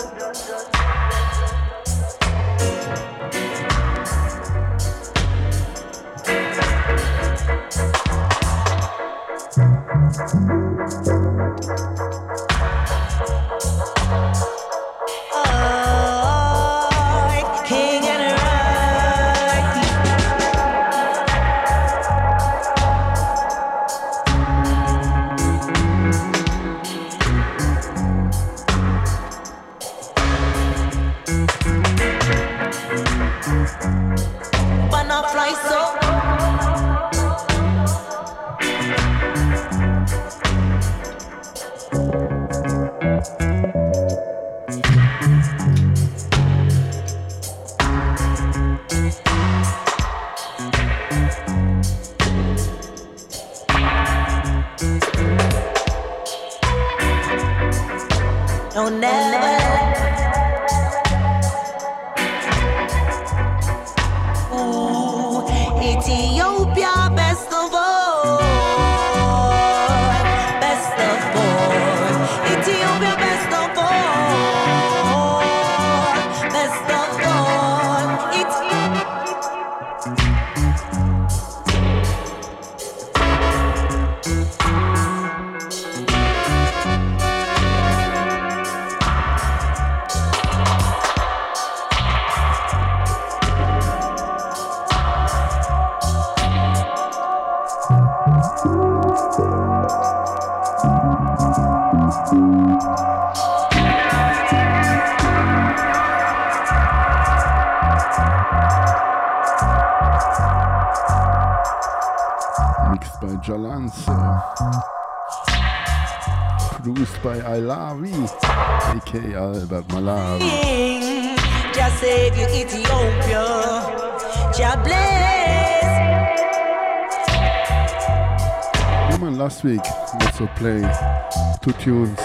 two tunes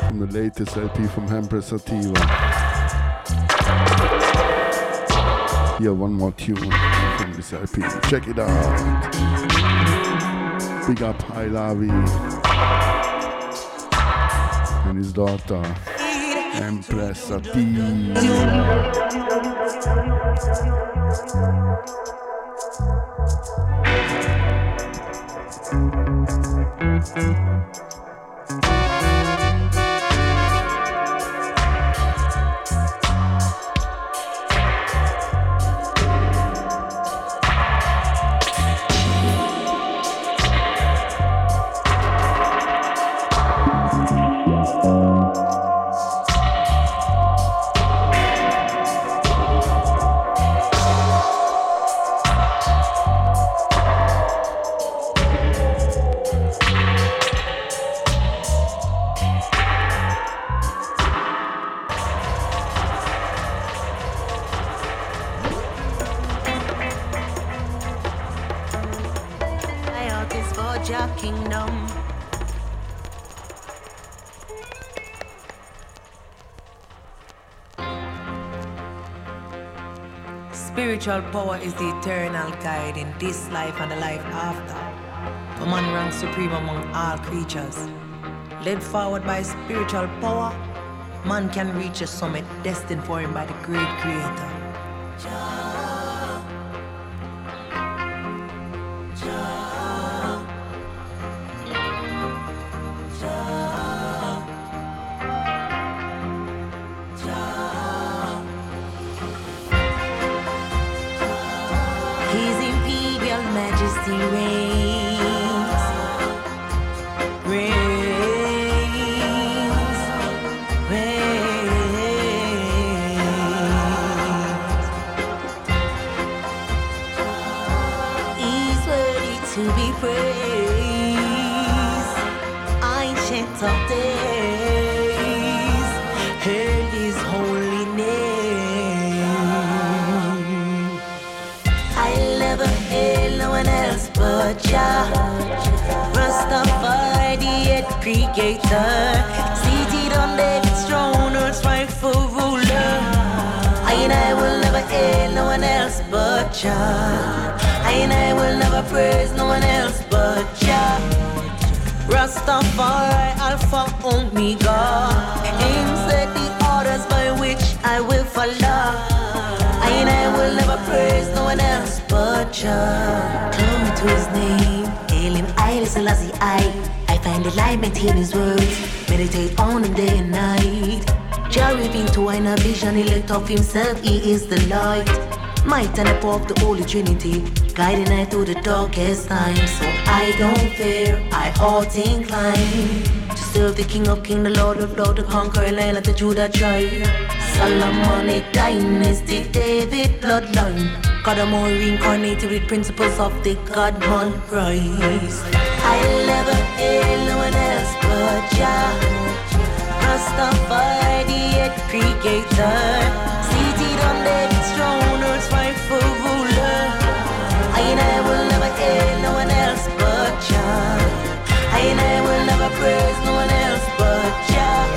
from the latest LP from Hempress Sativa. Here, one more tune from this LP. Check it out. Big up High Lavi and his daughter, Hempress Sativa. Spiritual power is the eternal guide in this life and the life after. For man ranks supreme among all creatures. Led forward by spiritual power, man can reach a summit destined for him by the great creator. is the rain. Jah, Rastafari, the head creator, seated on David's throne, Earth's rightful ruler. I and I will never hail no one else but Jah. I and I will never praise no one else but Jah. Rastafari, Alpha Omega, aim set the orders by which I will follow. I and I will never praise no one else but Jah himself, he is the light. Might and the of the Holy Trinity, guiding I through the darkest times. So I don't fear, I ought incline to serve the King of Kings, the Lord of Lords, the conquering land of the Judah tribe. Solomonic dynasty, David bloodline. God, I'm reincarnated with principles of the God man Christ. I never hail no one else but the creator. Seated on David's throne, rightful ruler. I and I will never hail no one else but. I and I will never praise no one else but Jah.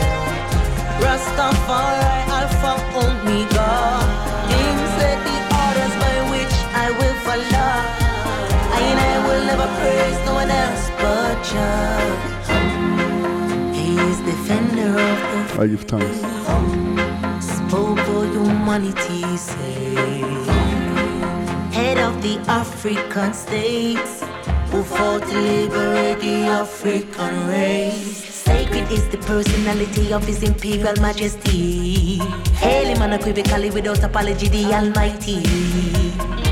I give thanks. Spoke for humanity, say. Head of the African states who fought to liberate the African race. Sacred is the personality of His Imperial Majesty. Hail him unequivocally without apology, the Almighty.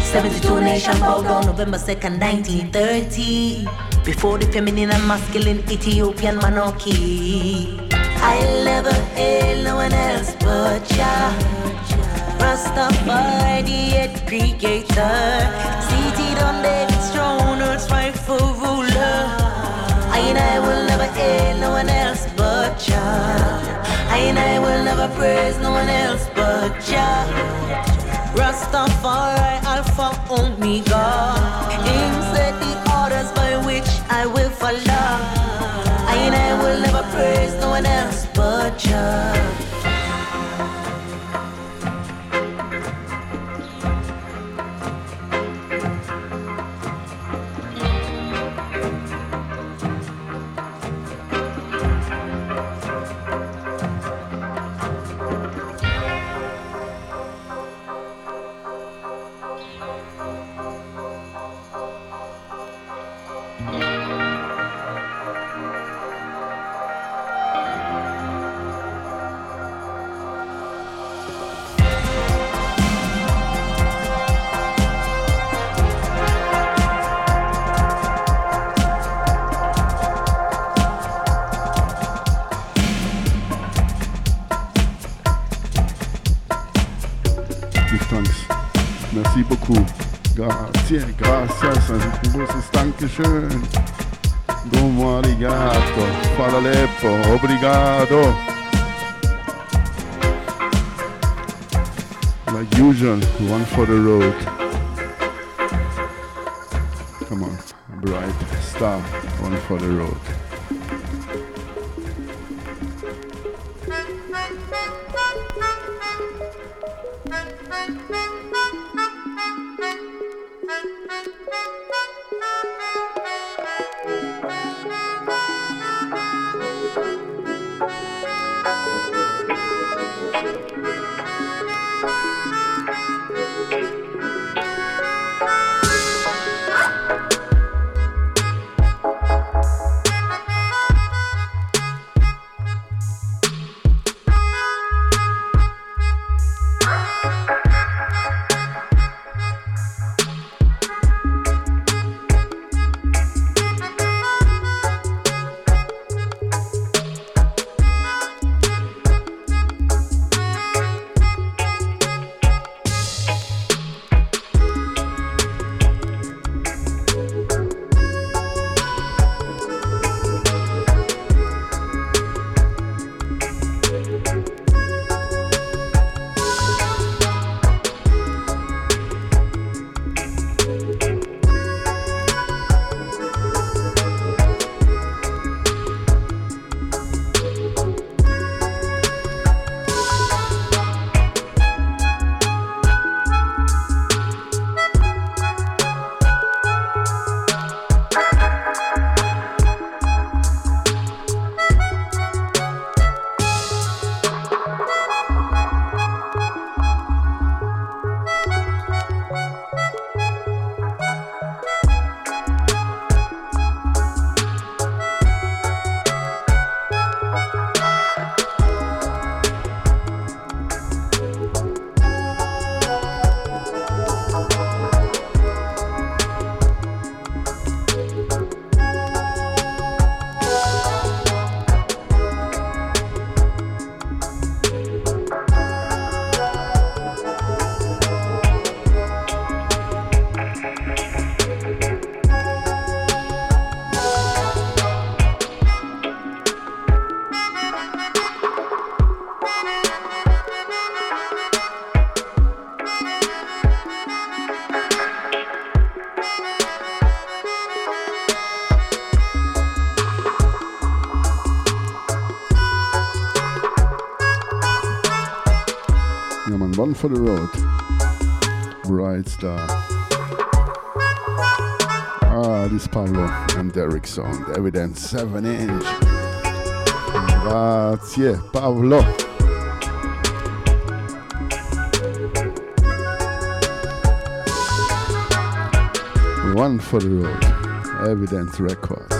72 nations bowed down November 2nd, 1930. Before the feminine and masculine Ethiopian monarchy. I'll never hail no one else but Jah. Rastafari, the creator. Seated on David's throne, earth's rightful ruler. I and I will never hail no one else but Jah. I and I will never praise no one else but Jah. Rastafari, Alpha, Omega. Him set I will follow. I and I will never praise no one else but Jah. Grazie, gracias, un großes Dankeschön. Domo arigato, falaleppo, obrigado. Like usual, one for the road. Come on, bright star, one for the road. For the road. Bright Star. Ah, this Pablo and Derek sound. Evidence 7 inch. Grazie, Pablo. One for the road. Evidence Records.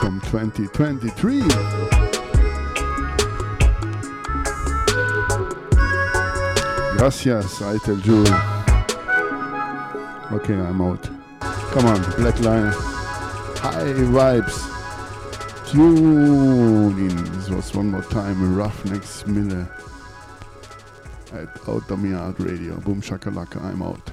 From 2023. Gracias, I tell you. Okay, I'm out. Come on, Black Line. High vibes. Tune in. This was one more time. Ruffneck Miller at Out of Radio. Boom shakalaka, I'm out.